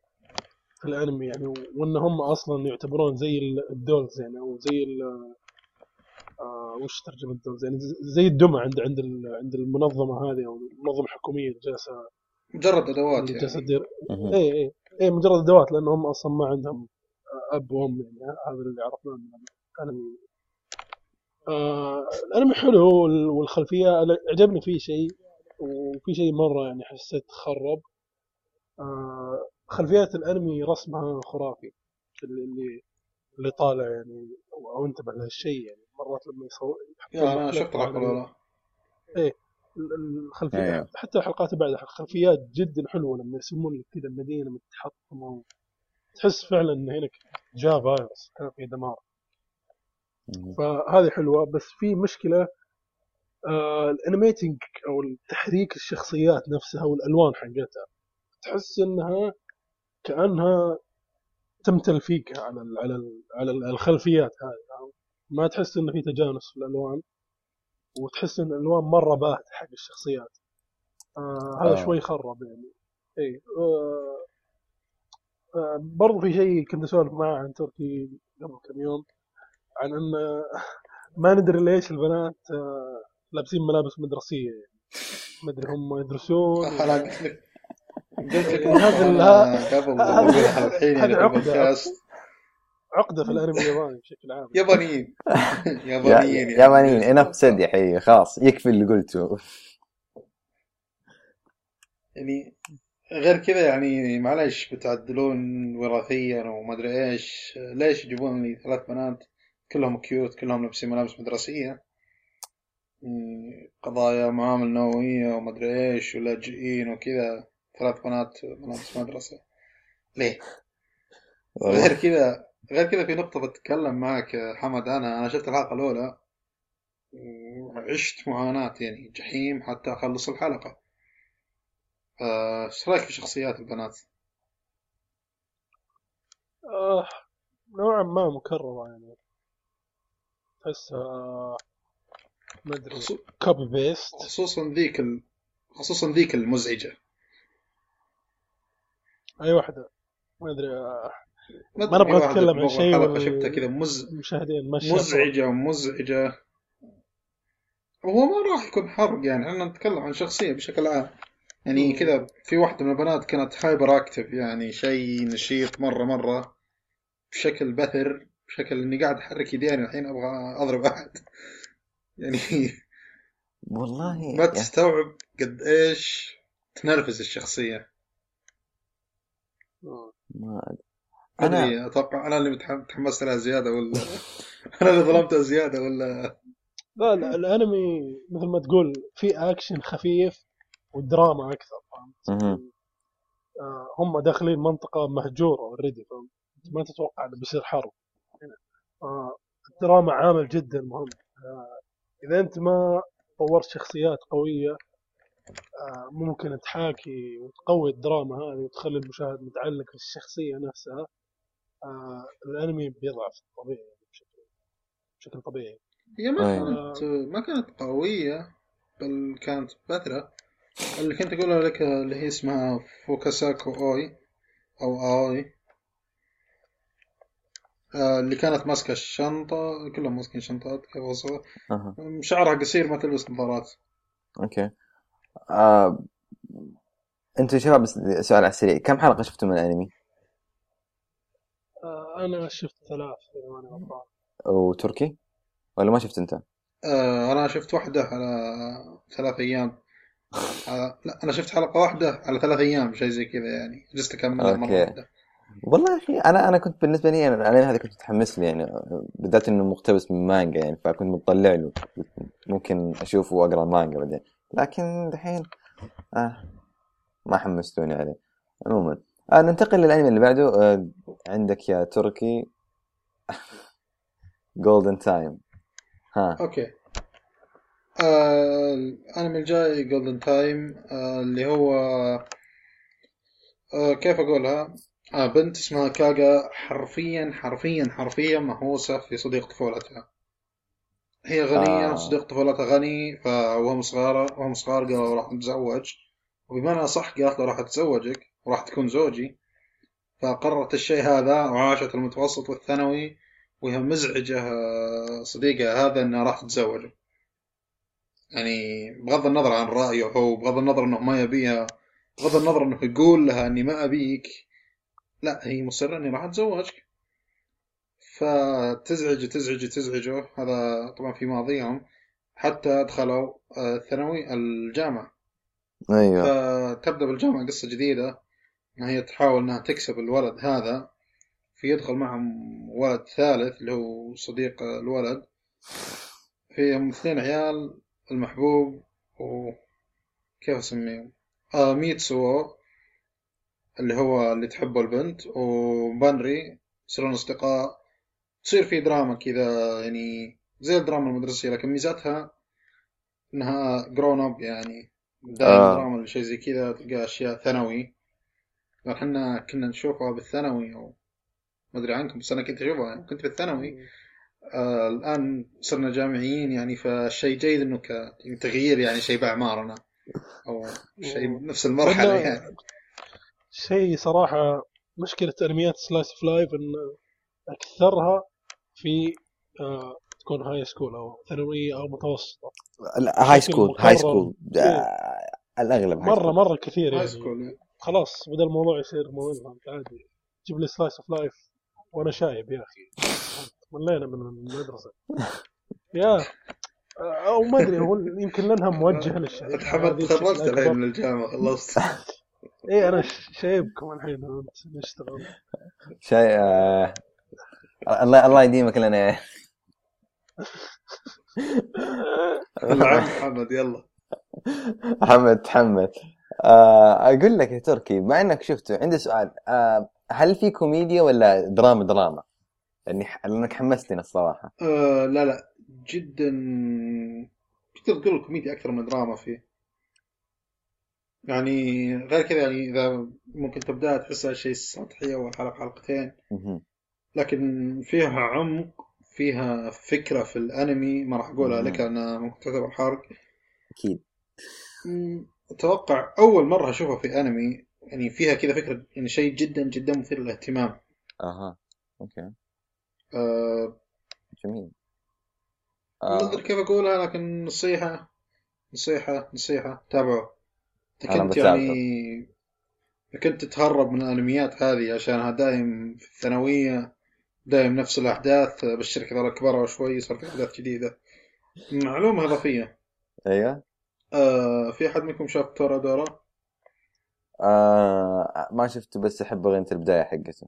في الأنمي يعني وإن هم أصلا يعتبرون زي ال- الدولز يعني أو زي ال آه وش ترجمة الدولز يعني؟ زي- الدمى عند عند ال- عند المنظمة هذه أو المنظمة الحكومية اللي جالسه مجرد أدوات اللي جالسة يعني. تدير. اي اي اي مجرد أدوات لانهم أصلا ما عندهم أب وأم يعني هذا اللي عرفناه من الأنمي. آه الأنمي حلو وال- والخلفية عجبني فيه شيء. وفي شيء مرة يعني حسيت خرب آه خلفيات الأنمي رسمها خرافي اللي اللي, اللي طالع يعني أو, أو انتبه لهالشيء يعني مرات لما يصور يا أنا شفت ال- الخلفيات أيوه. حتى الحلقات اللي بعدها الخلفيات جدا حلوة لما يرسمون لك كذا المدينة متحطمة تحس فعلا إن هنا جاء فايروس كان في دمار. فهذه حلوة بس في مشكلة الانيميتنج أو التحريك الشخصيات نفسها والألوان حقتها تحس إنها كأنها تم تلفيقها على ال على ال على ال- الخلفيات هذه. ما تحس انه في تجانس في الألوان وتحس إن الألوان مرة باهتة حق الشخصيات. آه هذا آه. شوي خرب يعني. إي آه آه برضو في شيء كنت أسولف معه عن تركي قبل كم يوم عن إن [LAUGHS] ما ندري ليش البنات آه لابسين ملابس مدرسية يعني. ما أدري هم يدرسون. أنا قلت لك قلت لك هذا قبل يعني عقدة. بالبودكاست عقدة في الأنمي الياباني بشكل عام. يابانيين. [LAUGHS] يا يابانيين يا مانين انف سد يا حي. خلاص يكفي اللي قلته. يعني غير كذا يعني معلش بتعدلون وراثيا وما أدري إيش. ليش يجيبون لي ثلاث بنات؟ كلهم كيوت كلهم لابسين ملابس مدرسية. يعني قضايا معامل نووية وما ادري إيش ولاجئين وكذا ثلاث بنات ملابس مدرسة. ليه؟ غير كذا غير كذا في نقطة بتكلم معك حمد. أنا أنا شفت الحلقة الأولى وعشت معاناة يعني جحيم حتى أخلص الحلقة. آه، إيش رأيك في شخصيات البنات؟ آه نوعا ما مكررة يعني. تحسها ما أدري. copy paste خصوصا ذيك ال... خصوصا ذيك المزعجة. أي واحدة. ما أدري. ما نبغى نتكلم عن شيء وال- شفتها كذا. مز... شافوا. مزعجة ومزعجة هو ما راح يكون حرق يعني. إحنا نتكلم عن شخصية بشكل عام. يعني. كذا في واحدة من البنات كانت hyper active يعني شيء نشيط مرة مرة. بشكل بثر بشكل إني قاعد أحرك يديني الحين أبغى أضرب أحد. يعني والله [LAUGHS] ما تستوعب قد إيش تنرفز الشخصية آه. ما أدري. ما أنا ادري أتوقع أنا اللي تحمست لها زيادة ولا [LAUGHS] أنا اللي ظلمتها زيادة ولا لا لا الأنمي مثل ما تقول في أكشن خفيف والدراما أكثر فهمت؟ آه هم داخلين منطقة مهجورة already فهمت؟ ما تتوقع إنه بيصير حرب هنا. آه الدراما عامل جدا مهم آه إذا أنت ما طورت شخصيات قوية آه ممكن تحاكي وتقوي الدراما هذه وتخلي المشاهد متعلق في الشخصية نفسها آه الأنمي بيضعف طبيعي بشكل بشكل طبيعي. هي ما أي. كانت ما كانت قوية بل كانت بثرة اللي كنت أقولها لك اللي هي اسمها فوكاساكو أوي أو أوي. آه، اللي كانت ماسكة الشنطة كلهم ماسكين شنطات كيف أها. شعرها قصير ما تلبس نظارات. أوكي. آه... أنتوا شباب بس سؤال على السريع. كم حلقة شفتوا من الأنمي؟ آه أنا شفت ثلاث إذا ماني غلطان. وتركي ولا ما شفت أنت؟ آه أنا شفت واحدة على ثلاث أيام. [LAUGHS] على... لا أنا شفت حلقة واحدة على ثلاث أيام شيء زي كذا يعني. جلست أكملها مرة واحدة. والله يا أخي أنا أنا كنت بالنسبة لي أنا الانمي هذا كنت متحمس له يعني بالذات إنه مقتبس من مانجا يعني فكنت متطلع له ممكن أشوفه وأقرأ المانجا بعدين. لكن دحين آه ما حمستوني عليه. عموما آه ننتقل للأنمي اللي بعده آه عندك يا تركي [LAUGHS] Golden Time ها. okay. آه الأنمي الجاي Golden Time آه اللي هو آه كيف أقولها؟ آه بنت اسمها كاغا حرفيا حرفيا حرفيا مهووسة في صديق طفولتها. هي غنية آه. وصديق طفولتها غني ف- وهم صغار وهم صغار قالوا راح نتزوج وبمعنى أصح قالت له راح أتزوجك وراح تكون زوجي. فقررت الشيء هذا وعاشت المتوسط والثانوي وهي مزعجة صديقها هذا إنها راح تتزوجه يعني بغض النظر عن رأيه هو بغض النظر إنه ما يبيها بغض النظر إنه يقول لها إني ما أبيك. لا هي مصرة إني راح أتزوجك. فتزعج تزعج تزعجه هذا طبعا في ماضيهم حتى دخلوا آه، الثانوي الجامعة. أيوه. فتبدأ بالجامعة قصة جديدة. هي تحاول إنها تكسب الولد هذا فيدخل معهم ولد ثالث اللي هو صديق الولد. فيهم اثنين عيال المحبوب وكيف اسميه آه ميتسو. اللي هو اللي تحبه البنت وبانري يصيرون أصدقاء. تصير في دراما كذا يعني زي الدراما المدرسية لكن ميزتها إنها grown up يعني دائما آه. دراما ولا شيء زي كذا تلقى أشياء ثانوي. إحنا كنا نشوفها بالثانوي أو ما أدري عنكم بس أنا كنت أشوفها يعني كنت بالثانوي. آه الآن صرنا جامعيين يعني فالشيء جيد إنه كتغيير يعني شيء بأعمارنا أو شيء بنفس المرحلة يعني. شيء صراحة مشكلة أنميات slice of life إن أكثرها في آه تكون high school أو ثانوية أو متوسطة لا، high school high. school. آه، الأغلب high مرة. مرة كثير high يعني school خلاص بدا الموضوع يصير ممل فهمت؟ عادي. جيب لي slice of life وأنا شايب يا أخي. [LAUGHS] ملينا من المدرسة. يا أو ما أدري هو يمكن لأنها موجهة للشيء. [LAUGHS] تحمد تخرجت الحين من الجامعة خلصت. [LAUGHS] اي أنا شايبكم الحين نشتغل. شيء آه... الله الله يديمك لنا. نعم محمد يلا. محمد تحمد آه أقول لك يا تركي بما إنك شفته عندي سؤال. آه هل في كوميديا ولا دراما دراما؟ لأني لأنك حمستني الصراحة. آه لا لا جدا. تقدر تقول الكوميديا أكثر من دراما فيه. يعني غير كذا يعني إذا ممكن تبدأ تحسها شيء سطحي اول حلقة حلقتين. لكن فيها عمق فيها فكرة في الأنمي ما راح أقولها. لك لانها ممكن تعتبر حرق أكيد أتوقع أول مرة أشوفها في أنمي يعني فيها كذا فكرة يعني شيء جدا جدا مثير للاهتمام. أها. أوكي. أه جميل. ما أدري آه. كيف أقولها لكن نصيحة نصيحة نصيحة. تابعوا كنت. يعني كنت تتهرب من الأنميات هذه عشانها دايم في الثانوية دايم نفس الأحداث بشرك هذول كبروا شوي صار في أحداث جديدة. معلومة إضافية. أيوه. آه في أحد منكم شاف تورا دورا؟ آه ما شفته بس أحب أغنية البداية حقته.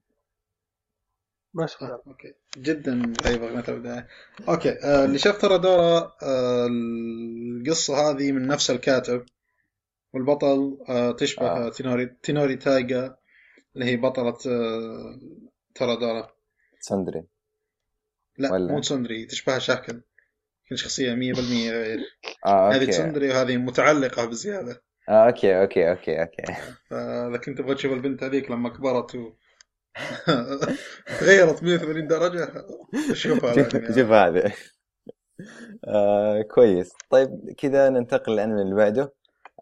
ما شفت. آه، okay. جدا طيب أغنية البداية. okay آه اللي شاف تورادورا آه القصة هذه من نفس الكاتب. والبطل آه تشبه آه. آه. تينوري تينوري تايجا اللي هي بطلة آه تورادورا tsundere. لا ولا؟ مو tsundere تشبهها شكل كل شخصية 100% غير. آه هذه okay tsundere وهذه متعلقة بزيادة. آه okay okay okay okay. فاذا كنت تبغى تشوف البنت هذيك لما كبرت و [LAUGHS] تغيرت 180 درجة شوفها شوف هذا آه كويس. طيب كذا ننتقل للأنمي اللي بعده.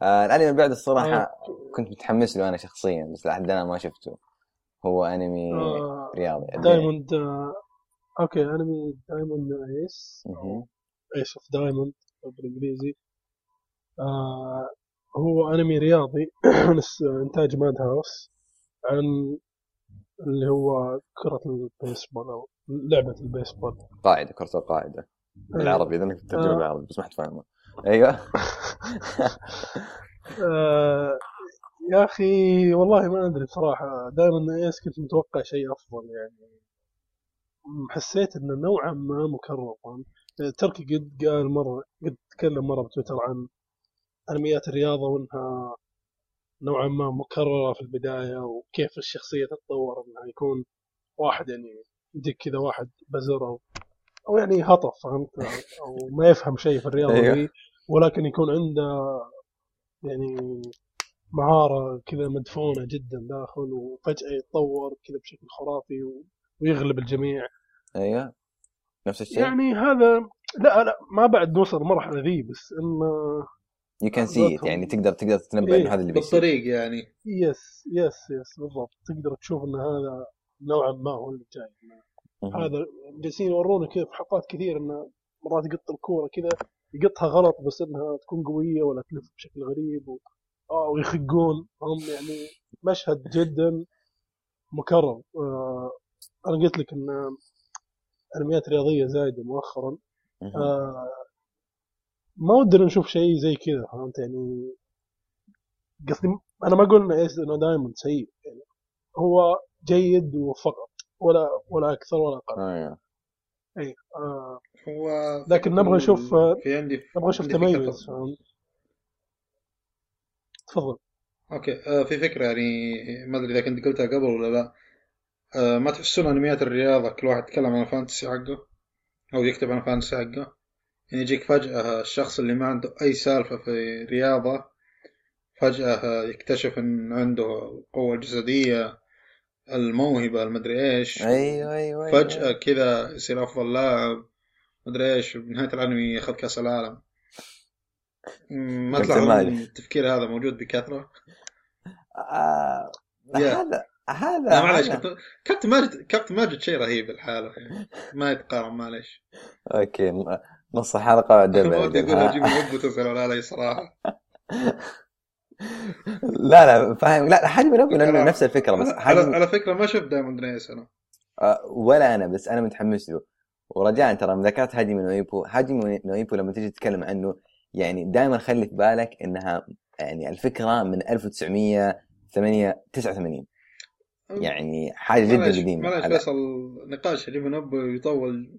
آه الأنمي اللي بعده الصراحة كنت متحمس له أنا شخصيا بس لحد الآن ما شفته. هو أنمي آه، رياضي Diamond آه، okay أنمي Diamond Ace. Ace of Diamond بالإنجليزي. آه هو أنمي رياضي [CLEARS THROAT] من إنتاج Madhouse عن اللي هو كرة البيسبول أو لعبة البيسبول. قاعدة كرة القاعدة. بالعربي إذا أنك تترجمه آه. بالعربي بس ما حد فاهمه. أيوه. آه، يا أخي والله ما أدري بصراحة. Diamond Ace كنت متوقع شيء أفضل يعني. حسيت إنه نوعا ما مكرر. تركي قد قال مرة قد تكلم مرة بتويتر عن انميات الرياضة وإنها نوعا ما مكررة في البداية وكيف الشخصية تتطور إنها يكون واحد يعني يجيك كذا واحد بزر أو أو يعني هطف فهمت؟ أو ما يفهم شيء في الرياضة أيوه. دي ولكن يكون عنده يعني مهارة كذا مدفونة جدا داخل وفجأة يتطور كذا بشكل خرافي ويغلب الجميع. أيوه. نفس الشيء؟ يعني هذا لا لا ما بعد نوصل المرحلة ذي بس إنه you can see. يعني تقدر تقدر تتنبأ إيه، إنه هذا اللي بيصير. بالطريق يعني. yes yes yes بالضبط. تقدر تشوف إن هذا نوعا ما هو اللي جاي. هذا جالسين يورونا كذا في حلقات كثير إنه مرات يقط الكورة كذا يقطها غلط بس إنها تكون قوية ولا تلف بشكل غريب و... آه ويخقون هم يعني مشهد جدا مكرر. آه أنا قلت لك إن انميات رياضية زايدة مؤخرا. آه ما ودنا نشوف شيء زي كذا فهمت يعني؟ قصدي أنا ما أقول إنه دائما سيء. يعني هو جيد وفقط. ولا ولا أكثر ولا أقل. أيوه اي آه. هو لكن نبغى نشوف- في عندي نبغى نشوف تميز. تفضل. okay آه في فكرة يعني ما أدري إذا كنت قلتها قبل ولا لا. آه ما تحسون أنميات الرياضة كل واحد يتكلم عن ال fantasy حقه؟ أو يكتب عن ال fantasy حقه؟ يعني يجيك فجأة الشخص اللي ما عنده أي سالفة في رياضة فجأة يكتشف إن عنده القوة الجسدية الموهبة المدري إيش. أيوه أيوه فجأة كذا يصير أفضل لاعب مدري إيش بنهاية الانمي ياخذ كأس العالم. ما ماجد. التفكير هذا موجود بكثرة. آه. هذا هذا هذا- كابتن ماجد كابتن ماجد شيء رهيب الحالة يعني. ما يتقارن معليش. okay نص الحلقة بعد [LAUGHS] ما ودي أقول أجيب علي صراحة. [LAUGHS] لا لا فاهم. لا حاجة من لأنه نفس الفكرة بس على, حاجة على فكرة ما شفت Diamond Ace أنا. آه، ولا أنا بس أنا متحمس له. ورجاء ترى ذكرت هاجيمي نو إيبو هاجيمي نو إيبو لما تيجي تتكلم عنه يعني دائما خلي في بالك إنها يعني الفكرة من 1989 يعني حاجة جدا قديمة. معليش على- فيصل نقاش اللي بيطول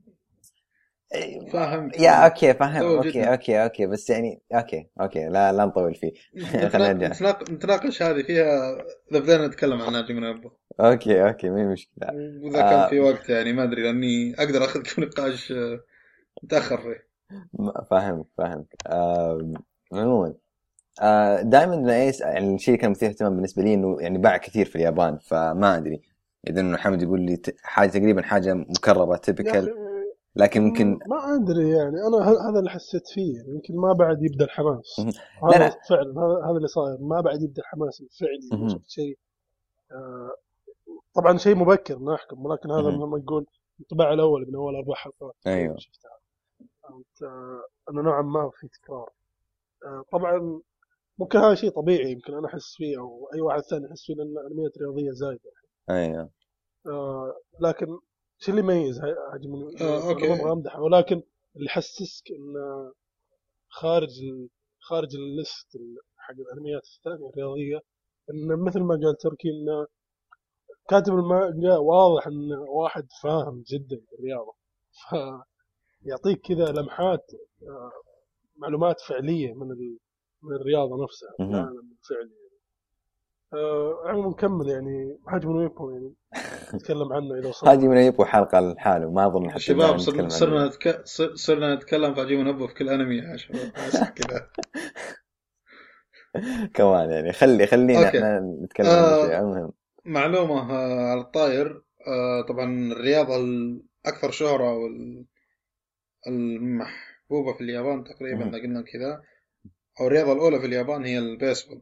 فاهم يا okay فاهم. okay جداً. okay okay بس يعني okay okay لا لا نطول فيه. [LAUGHS] خلينا نرجع. نتناق- نتناقش هذه فيها اذا بدينا نتكلم عن هاجيمي نو إيبو okay okay ما مشكلة. وإذا كان آه. في وقت يعني ما أدري لأني أقدر اخذكم [LAUGHS] نقاش آه، متأخر فيه. فاهمك فاهمك. عموما Diamond Ace يعني الشيء كان مثير اهتمام بالنسبة لي إنه يعني باع كثير في اليابان فما أدري. إذا انه حمد يقول لي حاجة تقريبا حاجة مكررة typical لكن ممكن ما أدري يعني أنا هذا اللي حسيت فيه يعني يمكن ما بعد يبدأ الحماس. هذا لا. فعلا هذا هذا اللي صاير ما بعد يبدأ الحماس الفعلي. شفت شيء آه طبعا شيء مبكر نحكم ولكن هذا مهم. مثل ما نقول الانطباع الأول من أول أربع حلقات أيوه. شفتها؟ آه، انه نوعا ما في تكرار آه طبعا ممكن هذا شيء طبيعي يمكن أنا أحس فيه أو أي واحد ثاني يحس فيه لأن الأنميات رياضية زايدة أيوه آه لكن شو اللي يميز من آه،. أنا ما أبغى امدحه ولكن اللي يحسسك انه خارج ال... خارج الليست ال- حق الأنميات الثانية الرياضية انه مثل ما قال تركي انه كاتب المانجا واضح انه واحد فاهم جدا بالرياضة فيعطيك كذا لمحات آه، معلومات فعلية من ال... من الرياضة نفسها. العالم الفعلي عموما نكمل يعني حجم ويكم يعني [LAUGHS] نتكلم عنه إذا وصلنا هذه من يبغى حلقة لحاله ما أظن حتى شباب صرنا نتكلم صرنا. نتك... صرنا نتكلم في عجيب ابو في كل أنمي يا شباب كذا [LAUGHS] كمان يعني خلي خلينا. إحنا نتكلم آه. عن المهم معلومة آه، على الطاير آه، طبعا الرياضة الأكثر شهرة وال المحبوبة في اليابان تقريبا. إذا قلنا كذا أو الرياضة الأولى في اليابان هي البيسبول.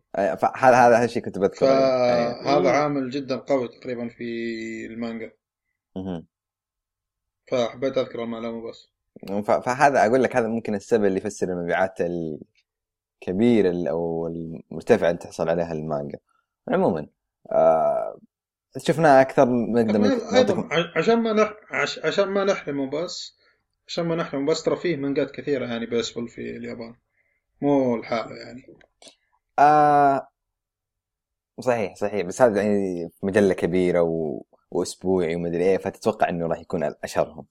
هذا هذا الشيء كنت بذكره. فهذا عامل جدا قوي تقريبا في المانجا. فحبيت أذكر المعلومة بس. فهذا أقول لك هذا ممكن السبب اللي يفسر المبيعات الكبيره ال- أو المرتفعه اللي تحصل عليها المانجا. عموما آه شفنا أكثر نقدر ع- عشان ما نح... عش... عشان ما نحرمه بس عشان ما نحلم بس ترى فيه مانجات كثيرة يعني بيسبول في اليابان. مو الحالة يعني. آه صحيح صحيح. بس هذا يعني مجلة كبيرة و... وأسبوعي ومدري إيه فتتوقع إنه راح يكون أشهرهم.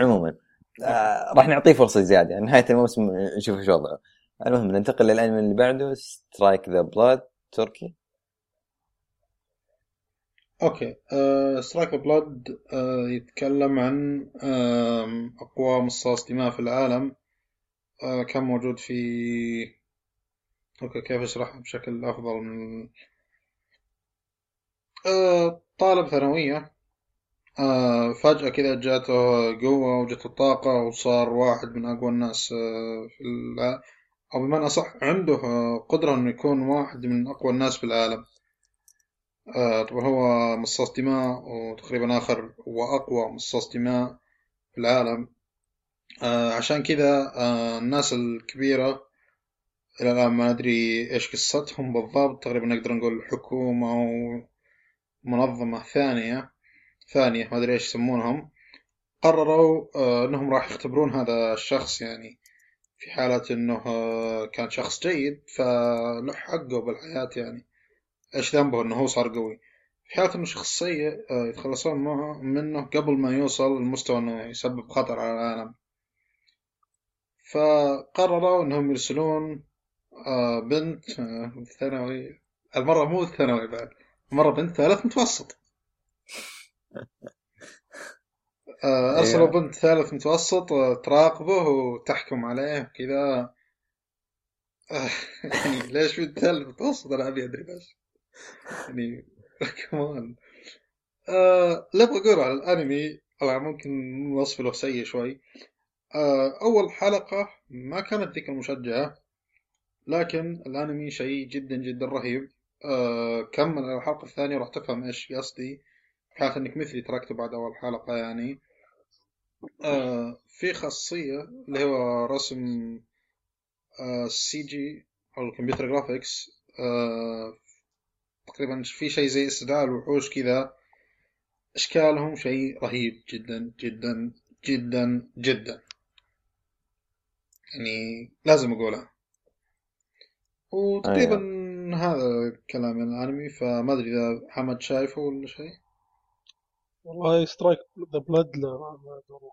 عموما آه راح نعطيه فرصة زيادة. يعني نهاية الموسم نشوف إيش وضعه. المهم ننتقل للانمي اللي بعده Strike the Blood تركي. okay. Strike Blood يتكلم عن اقوى مصاص دماء في العالم. كان موجود في okay كيف اشرحها بشكل أفضل من آه طالب ثانوية. آه فجأة كذا جاته قوة وجته طاقة وصار واحد من أقوى الناس آه في الع... أو بمعنى أصح عنده آه قدرة إنه يكون واحد من أقوى الناس في العالم. آه طبعا هو مصاص دماء وتقريبا آخر وأقوى مصاص دماء في العالم. آه عشان كذا آه الناس الكبيرة إلى الآن ما أدري إيش قصتهم بالضبط. تقريبا نقدر نقول حكومة أو منظمة ثانية ثانية ما أدري إيش يسمونهم. قرروا آه أنهم راح يختبرون هذا الشخص يعني في حالة أنه آه كان شخص جيد. فله حقه بالحياة يعني إيش ذنبه؟ أنه هو صار قوي. في حالة أنه شخص سيء آه يتخلصون منه قبل ما يوصل لمستوى أنه يسبب خطر على العالم. فقرروا أنهم يرسلون آه بنت آه ثانوي المرة مو ثانوي بعد مرة بنت ثالث متوسط. آه، أرسلوا أيوه بنت ثالث متوسط تراقبه وتحكم عليه كذا آه، [LAUGHS] يعني ليش بنت ثالث متوسط؟ أنا أبي أدري ليش. يعني [LAUGHS] كمان اللي أبغى أقول على الأنمي طبعا ممكن وصف له سيء شوي. أول حلقة ما كانت ذيك المشجعة لكن الأنمي شيء جدا جدا رهيب. آه، كمل الحلقة الثانية راح تفهم إيش قصدي. حالة إنك مثلي تركت بعد أول حلقة يعني. آه، في خاصية اللي هو رسم ال CG أو ال computer graphics آه، تقريبا في شيء زي استدعاء الوحوش كذا. أشكالهم شيء رهيب جدا جدا جدا جدا. يعني لازم أقولها. وتقريبا أيوه. هذا كلام عن الأنمي فما أدري إذا محمد شايفه ولا شيء. والله Strike the Blood لا ما أدري.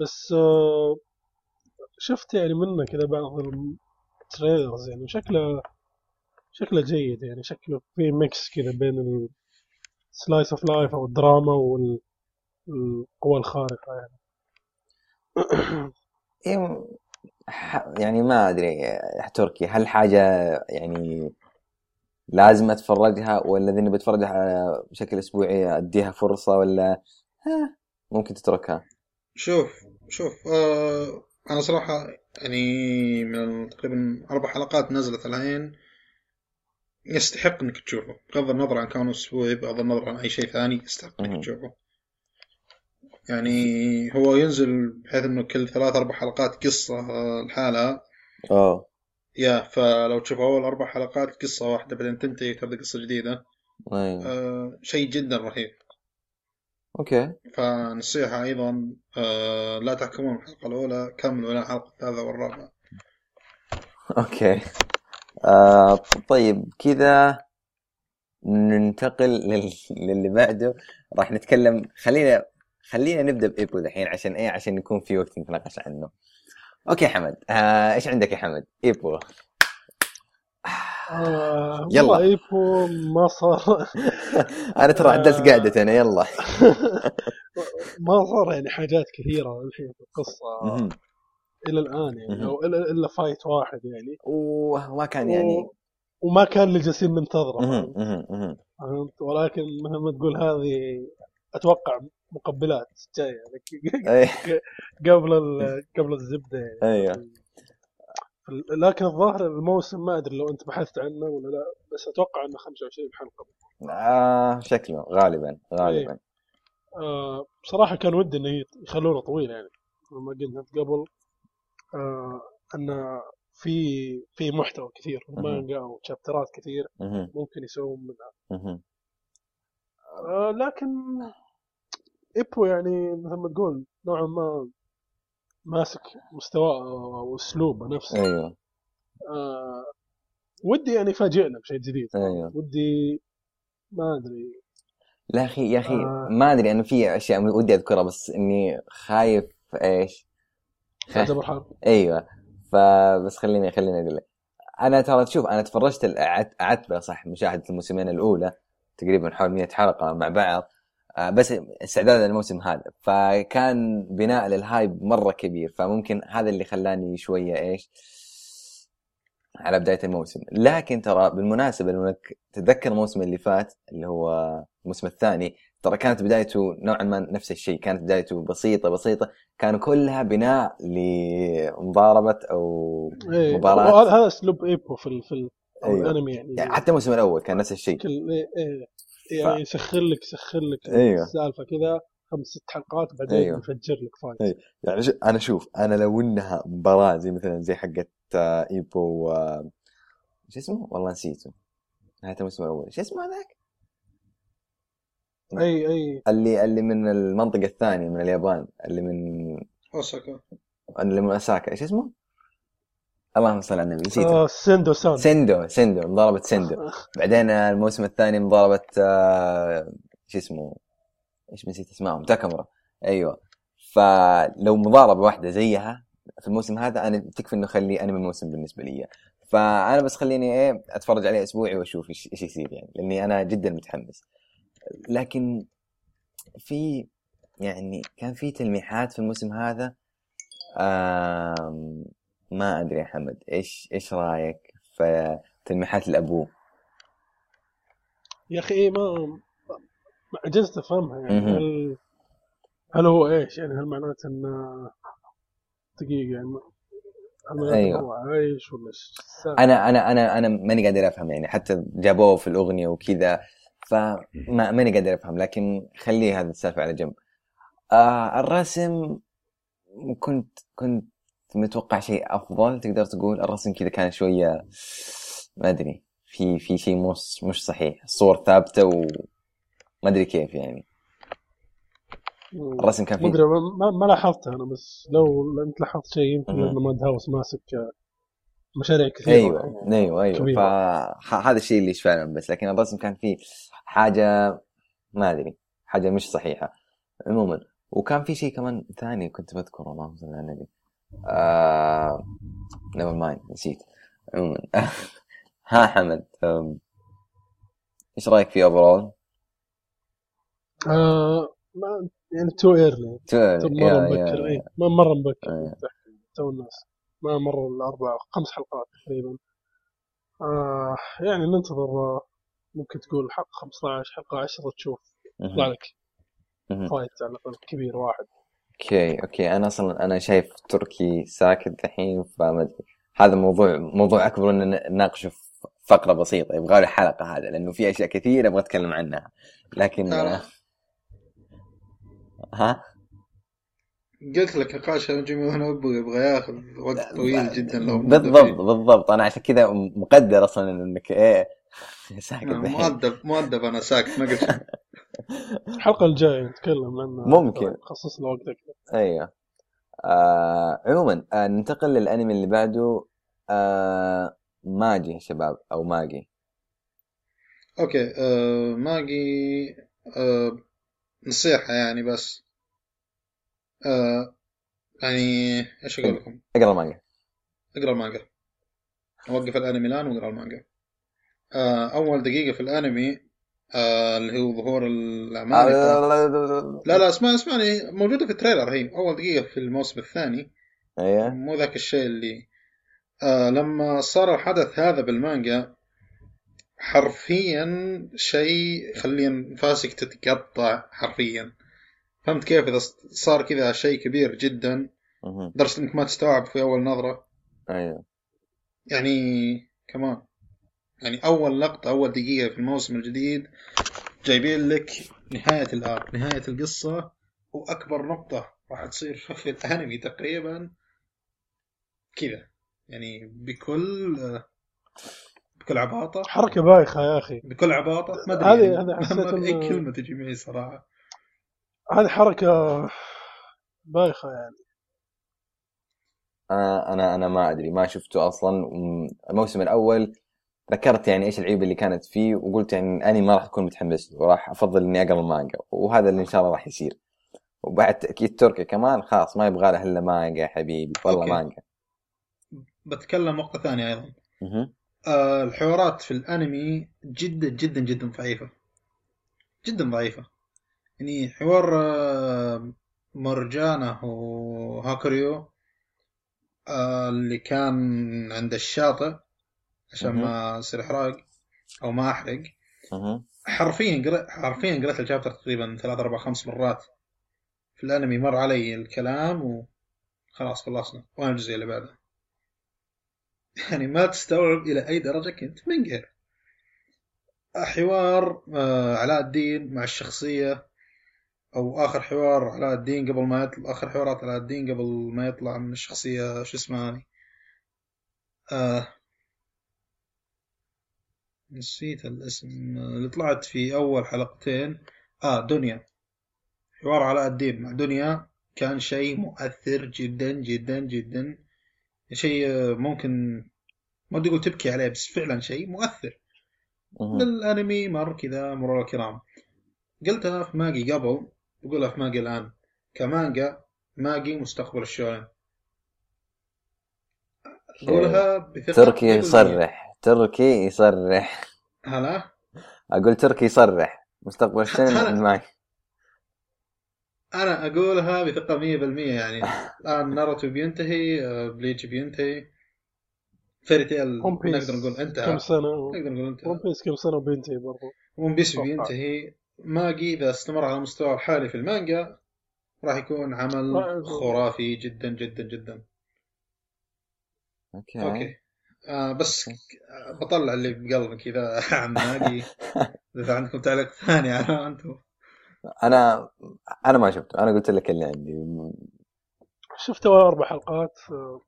بس آه، شفت يعني منه كذا بعض ال trailers يعني شكله شكله جيد يعني. شكله في mix كذا بين ال slice of life أو الدراما والقوى الخارقة يعني. إيه، يعني ما أدري يا تركي هل حاجة يعني لازم أتفرجها ولا إني بتفرجها بشكل أسبوعي أديها فرصة ولا؟ ها ممكن تتركها. شوف شوف آه أنا صراحة يعني من تقريبا أربع حلقات نزلت الحين يستحق إنك تشوفه بغض النظر عن كونه أسبوعي بغض النظر عن أي شيء ثاني يستحق مهم. تشوفه. يعني هو ينزل بحيث إنه كل ثلاث أربع حلقات قصة آه، لحالها اوه يا فلو تشوف أول أربع حلقات قصة واحدة بعدين تنتهي تبدأ قصة جديدة. أيوه. آه شيء جدا رهيب. أوكي. فنصيحة أيضا آه لا تحكمون الحلقة الأولى كملوا إلى الحلقة الثالثة والرابعة. okay. آه طيب كذا ننتقل لل... للي بعده. راح نتكلم خلينا خلينا نبدأ بايبو دحين عشان إيه؟ عشان يكون في وقت نتناقش عنه. okay حمد. آه إيش عندك يا حمد؟ ايبو آه يلا. ايبو ما صار. [LAUGHS] أنا ترى عدلت قعدتي أنا يلا. [LAUGHS] ما صار يعني حاجات كثيرة الحين في القصة مهم. إلى الآن يعني إلا, إلا فايت واحد يعني. وما كان يعني. و... وما كان اللي جالسين ننتظره. مهم. فهمت؟ ولكن مهما تقول هذه أتوقع مقبلات جاية يعني [LAUGHS] [LAUGHS] قبل. قبل الزبدة يعني. أيوه. لكن الظاهر الموسم ما أدري لو أنت بحثت عنه ولا لا بس أتوقع أنه 25 حلقة آه شكله غالبا غالبا. آه بصراحة كان ودي إنه يخلونه طويل يعني ما قلنا قبل آه أن في في محتوى كثير مانجا وشابترات كثير مهم. ممكن يسوون منها. آه لكن إيبو يعني مثل ما تقول نوعا ما ماسك مستواه وأسلوبه نفسه. أيوه. آه ودي يعني يفاجئنا بشيء جديد. أيوه. ودي ما أدري. لا أخي يا أخي آه. ما أدري أنا في أشياء ودي أذكرها بس إني خايف إيش؟ أبو الحرب. أيوه. فبس خليني خليني أقول لك. أنا ترى شوف أنا تفرجت بقى صح مشاهدة الموسمين الأولى تقريبا حول 100 حلقة مع بعض. بس استعدادا للموسم هذا. فكان بناء للهايب مرة كبير. فممكن هذا اللي خلاني شوية إيش؟ على بداية الموسم. لكن ترى بالمناسبة لو إنك تتذكر الموسم اللي فات اللي هو الموسم الثاني ترى كانت بدايته نوعا ما نفس الشيء. كانت بدايته بسيطة بسيطة. كانوا كلها بناء لمضاربة أو إيه مباراة. هذا أسلوب إيبو في ال في ال أيوة. الأنمي يعني, يعني حتى الموسم الأول كان نفس الشيء. بشكل إيه. يعني يسخن لك يسخن لك أيوة. السالفة كذا خمس ست حلقات بعدين أيوة. يفجر لك fight أيوة. يعني شو- أنا شوف أنا لو إنها مباراة زي مثلا زي حقت آه، إيبو آه، شو اسمه؟ والله نسيته نهاية الموسم الأول شو اسمه هذاك؟ أي أي اللي اللي من المنطقة الثانية من اليابان اللي من أوساكا اللي من اساكا إيش اسمه؟ اللهم صل على النبي. نسيته. آه سيندو سان سندو سندو. مضاربة سندو. بعدين الموسم الثاني مضاربة آه، شو اسمه؟ إيش نسيت اسمائهم؟ تاكامورا. أيوه. فلو مضاربة واحدة زيها في الموسم هذا أنا تكفي إنه خليه أنمي موسم بالنسبة لي. فأنا بس خليني إيه أتفرج عليه أسبوعي وأشوف إيش إيش يصير يعني لأني أنا جدا متحمس. لكن في يعني كان في تلميحات في الموسم هذا ما أدري يا حمد. إيش إيش رأيك في تلميحات الابو يا أخي ما ما عجزت أفهمها يعني. هل هل هو إيش؟ يعني هل معناته انه دقيقة يعني أيوة. هو عايش ولا؟ أنا أنا أنا أنا ماني قادر أفهم يعني. حتى جابوه في الأغنية وكذا فما ماني قادر أفهم. لكن خليه هذه السالفة على جنب. آه الرسم كنت كنت متوقع شيء أفضل تقدر تقول الرسم كذا كان شوية ما أدري في في شيء مش مش صحيح الصور ثابتة وما أدري كيف يعني. الرسم كان ما فيه ما, ما لاحظتها أنا بس لو أنت لاحظت شيء يمكن. لأنه ماد هاوس ماسك مشاريع كثيرة أيوه يعني. أيوه أيوه كبيرة. فهذا الشيء اللي فعلا بس لكن الرسم كان فيه حاجة ما أدري حاجة مش صحيحة عموما وكان في شيء كمان ثاني كنت بذكره اللهم صل على النبي. never mind نسيت. عموما. [LAUGHS] ها حمد إيش رأيك في overall؟ آه ما يعني too early مرة مبكر اي ما مرة مبكر. إيه. تو الناس. ما مر الأربع خمس حلقات تقريبا. آه يعني ننتظر آه، ممكن تقول حلقه 15 حلقة 10 تشوف. يطلع لك. fight على الاقل كبير واحد. okay okay. أنا أصلا أنا شايف تركي ساكت الحين فما أدري. هذا موضوع موضوع أكبر إن نناقشه في فقرة بسيطة. يبغى له حلقة هذا لأنه في أشياء كثيرة أبغى أتكلم عنها. لكن. آه، ها؟ قلت لك نقاش جيمي ونوبو يبغى ياخذ وقت طويل جدا لو بالضبط. بالضبط. أنا عشان كذا مقدر أصلا إنك إيه ساكت مؤدب مؤدب أنا ساكت ما قلت. [LAUGHS] الحلقة الجاية نتكلم عنها ممكن. خصص له وقت أكثر. أيوه. آه عموما آه ننتقل للأنمي اللي بعده. آه ماجي يا شباب أو ماجي. okay. آه ماجي آه نصيحة يعني بس. آه يعني إيش أقول لكم؟ اقرأ المانجا. أقرأ المانجا. وقف الأنمي الآن وأقرأ المانجا. آه أول دقيقة في الأنمي اللي هو ظهور العمالقة لا لا اسمع اسمعني موجودة في ال trailer هي أول دقيقة في الموسم الثاني. أيوه. مو ذاك الشيء اللي آه لما صار الحدث هذا بالمانجا حرفيا شيء يخلي انفاسك تتقطع حرفيا. فهمت كيف؟ إذا صار كذا شيء كبير جدا مهم. لدرجة إنك ما تستوعب في أول نظرة. أيوه. يعني كمان. يعني أول لقطة أول دقيقة في الموسم الجديد جايبين لك نهاية الارك نهاية القصة وأكبر نقطة راح تصير [LAUGHS] في الأنمي تقريبا كذا. يعني بكل بكل عباطة. حركة بايخة يا أخي. بكل عباطة ما أدري هذه- يعني هذه [LAUGHS] حسيت ما أي كلمة تجي معي صراحة. هذه حركة بايخة يعني. أنا أنا أنا ما أدري ما شفته أصلا. الموسم الأول ذكرت يعني إيش العيوب اللي كانت فيه وقلت يعني أني ما راح أكون متحمس له راح أفضل إني أقرأ المانجا وهذا اللي إن شاء الله راح يصير. وبعد تأكيد تركي كمان خلاص ما يبغى له إلا مانجا يا حبيبي والله أوكي. مانجا. بتكلم نقطة ثانية أيضا. مهم. آه الحوارات في الأنمي جدا جدا جدا ضعيفة. جدا ضعيفة. يعني حوار آه مرجانة وهاكوريو آه اللي كان عند الشاطئ. عشان. ما يصير إحراق أو ما مهم. حرفيا قرأت حرفيا قرأت الشابتر تقريبا ثلاث أربع خمس مرات. في الأنمي مر علي الكلام وخلاص خلصنا. وأنا الجزء اللي بعده. [LAUGHS] يعني ما تستوعب إلى أي درجة كنت منقهر حوار آه، علاء الدين مع الشخصية أو آخر حوار علاء الدين قبل ما يطلع آخر حوارات علاء الدين قبل ما يطلع من الشخصية شو اسمها آه نسيت الاسم. اللي طلعت في أول حلقتين آه دنيا. حوار علاء الدين مع دنيا كان شيء مؤثر جدا جدا جدا. شيء ممكن ما بدي أقول تبكي عليه بس فعلا شيء مؤثر. مهم. بالانمي مر كذا مرور الكرام. قلتها في ماجي قبل بقولها في ماجي الآن. كمانجا ماجي مستقبل الشونن أقولها بثقة تركي 100%. يصرح. تركي يصرح. هلا؟ أقول تركي يصرح. مستقبل [LAUGHS] السنة أنا- معك أنا اقولها بثقه 100% يعني. [LAUGHS] الآن ناروتو بينتهي آه، بليتش بينتهي. فيري تيل نقدر نقول كم انتهى سنة؟ نقدر نقول انتهى. ون بيس كم سنة بينتهي برضو؟ ون بيس. بينتهي. ماجي إذا استمر على المستوى الحالي في المانجا راح يكون عمل خرافي جدا جدا جدا. okay, okay. آه بس آه، بطلع اللي بقلبي كذا [LAUGHS] عن إذا عندكم تعليق ثاني على [LAUGHS] أنتم. أنا أنا ما شفته. أنا قلت لك اللي عندي. شفت أول أربع حلقات آه،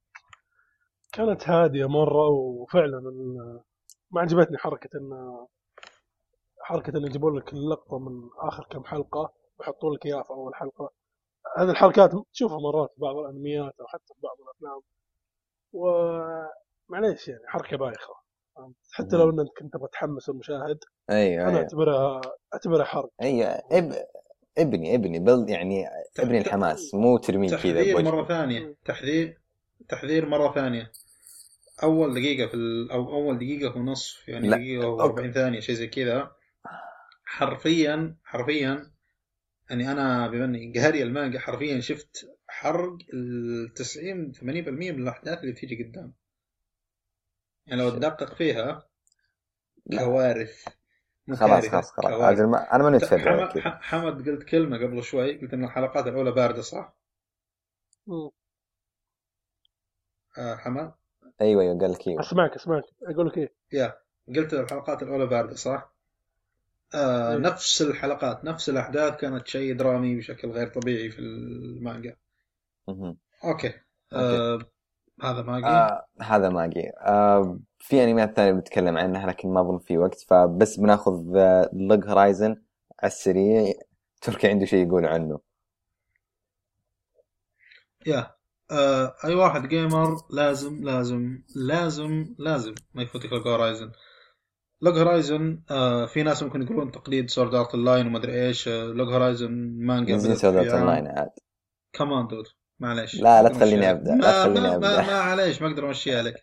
كانت هادية مرة وفعلا ما عجبتني حركة إن حركة إن يجيبون لك اللقطة من آخر كم حلقة ويحطون لك إياها في أول حلقة. هذه الحركات تشوفها مرات في بعض الأنميات أو حتى في بعض الأفلام. ومعليش يعني حركة بايخة. فهمت؟ حتى لو إنك كنت بتحمس المشاهد أيوه أنا أيوه. أعتبرها أعتبرها حرق أيوه اب... إبني إبني بل يعني إبني الحماس مو ترمين كذا تحذير. مرة ثانية تحذير تحذير مرة ثانية. أول دقيقة في ال... أو أول دقيقة ونصف يعني لا. دقيقة و40 ثانية شيء زي كذا. حرفيا حرفيا يعني أنا بما إني قاري المانجا حرفيا شفت حرق ال 90 80% من الأحداث اللي بتيجي قدام. يعني لو تدقق فيها. كوارث خلاص خلاص خلاص ما... أنا ماني متفرج على حمد, حمد قلت كلمة قبل شوي قلت إن الحلقات الأولى باردة صح؟ مم. آه حمد أيوه أيوه قال لك أيوه أسمعك أسمعك أقول لك إيه يا قلت الحلقات الأولى باردة صح؟ آه إيه. نفس الحلقات نفس الأحداث كانت شيء درامي بشكل غير طبيعي في المانجا مهم. okay آه هذا ماجي؟ آه هذا ماجي. آه في أنميات ثانية بنتكلم عنها لكن ما اظن في وقت فبس بناخذ لوج هورايزن على السريع تركي عنده شيء يقول عنه. يا آه أي واحد gamer لازم لازم لازم لازم ما يفوتك لوج هورايزن. لوج هورايزن آه في ناس ممكن يقولون تقليد سورد ارت أونلاين وما أدري إيش. آه لوج هورايزن مانجا في عام- اونلاين عاد. كمان دود معليش. لا، لا تخليني. أبدأ، لا ما تخليني ما, أبدأ. ما, ما عليش ما أقدر أمشيها لك.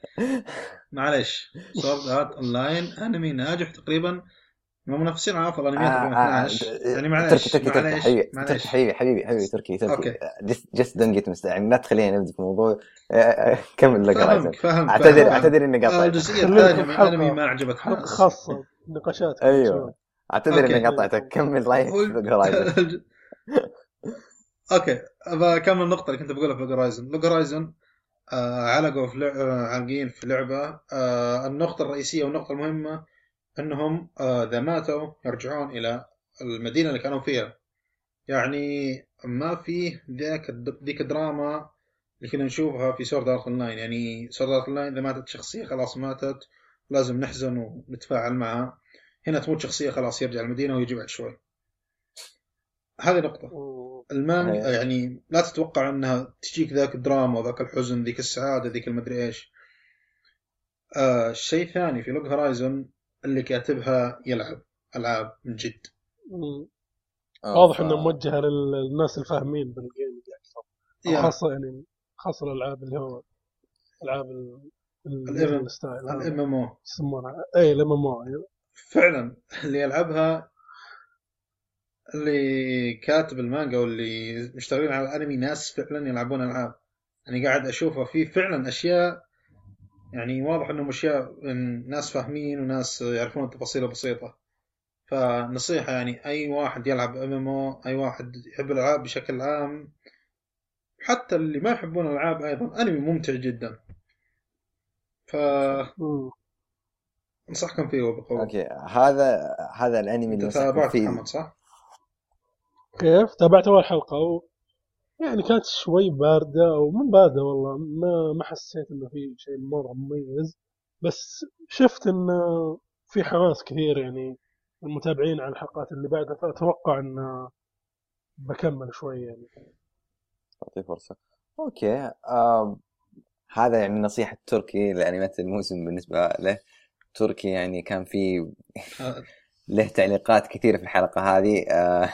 معليش. سورد [LAUGHS] ارت أونلاين أنمي ناجح تقريبا. من منافسين على افضل انميات 2012 يعني معليش تركي تركي تركي معليش حبيبي معليش. تركي حبيبي حبيبي حبيبي تركي تركي. جست دون جيت مستعجل لا تخليني نبدا في الموضوع. آه، آه، كمل لوج هورايزن فهمك فهمك اعتذر. أعتذر إني آه، قاطعتك الجزئيه الثانية من الانمي ما عجبت حلقة ناس خاصة نقاشات أيوه. أعتذر. إني قاطعتك. كمل رايك [LAUGHS] في لوج هورايزن الج- okay بكمل النقطه اللي كنت بقولها في هورايزن لوج هورايزن آه علقوا في لع... آه، عالقين في لعبة. آه النقطة الرئيسية والنقطة المهمة إنهم آه، إذا ماتوا يرجعون إلى المدينة اللي كانوا فيها. يعني ما في ذاك ذيك الدراما اللي كنا نشوفها في سورد ارت أونلاين يعني سورد ارت أونلاين إذا ماتت شخصية خلاص ماتت لازم نحزن ونتفاعل معها. هنا تموت شخصية خلاص يرجع المدينة ويجي بعد شوي. هذه نقطة. المانجا. يعني لا تتوقع انها تجيك ذاك الدراما وذاك الحزن ذيك السعادة ذيك المدري إيش آه شيء ثاني في Log Horizon اللي كاتبها يلعب ألعاب من جد. أوه، واضح ف- إنه موجهة للناس الفاهمين بال game أكثر أو يا خاصة يعني خاصة الألعاب اللي هو ألعاب ال- ال- ال even- ال style هذا ال MMO يسمونها اي ال MMO. فعلا اللي يلعبها اللي كاتب المانجا واللي مشتغلين على الانمي ناس فعلا يلعبون ألعاب. يعني قاعد اشوفها في فعلا أشياء يعني واضح إنهم أشياء ناس فاهمين وناس يعرفون التفاصيل البسيطة. فنصيحة يعني أي واحد يلعب MMO أي واحد يحب الألعاب بشكل عام حتى اللي ما يحبون الألعاب أيضا أنمي ممتع جدا. فانصحكم مم. فيه وبقوة. أوكي هذا هذا الأنمي اللي تابعت فيه. محمد صح؟ كيف؟ تابعت أول حلقة و... يعني كانت شوي باردة أو مو باردة والله ما ما حسيت إنه في شيء مرة مميز بس شفت انه في حماس كثير يعني المتابعين على الحلقات اللي بعدها فأتوقع انه بكمل شوي يعني. تعطيه فرصة. okay آه هذا يعني نصيحة تركي لانميات الموسم بالنسبة له. تركي يعني كان في آه، له تعليقات كثيرة في الحلقة هذه. آه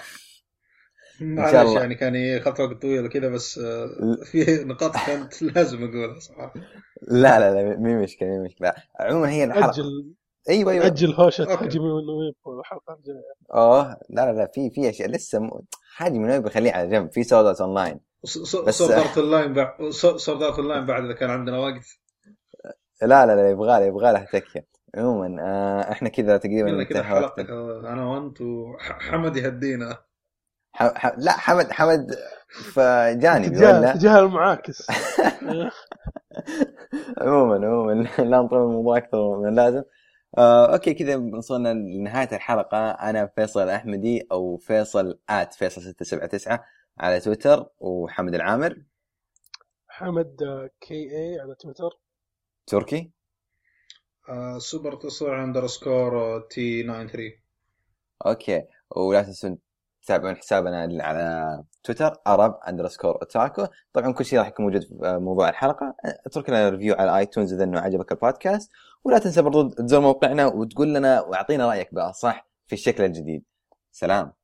معلش الله. يعني كان ياخذ وقت طويل وكذا بس آه، في نقاط كانت [LAUGHS] لازم أقولها صراحة. لا لا لا مي مشكلة مي مشكلة. عموما هي الحلقة. أجل أيوه أيوه. أجل هوشة. حجمي ونويب الحلقة الجايه اوه لا لا لا في في أشياء لسه م... حاجة من وين بخليه على جنب. في سودات اون لاين صورت ارت اللاين بعد ارت اللاين بعد إذا كان عندنا وقت. لا لا لا يبغى له يبغى له تكيه عموما آه إحنا كذا تقريبا كذا حلقتك. آه، أنا وانت وحمد يهدينا. ح... ح... لا حمد حمد في جانبي تجاه ولا تجاه المعاكس عموما عموما. لا نطول الموضوع أكثر من اللازم آه، okay كذا وصلنا لنهاية الحلقة. أنا فيصل أحمدي أو فيصل at فيصل 679 على تويتر وحمد العامر. حمد KA على تويتر. تركي. آه، سوبر تصع underscore T 93 okay ولا تنسون تتابعون حسابنا على تويتر Arab underscore Otaku طبعا كل شيء راح يكون موجود في موضوع الحلقة. اترك لنا review على iTunes إذا إنه عجبك البودكاست ولا تنسى برضو تزور موقعنا وتقول لنا وأعطينا رأيك بقى صح في الشكل الجديد. سلام.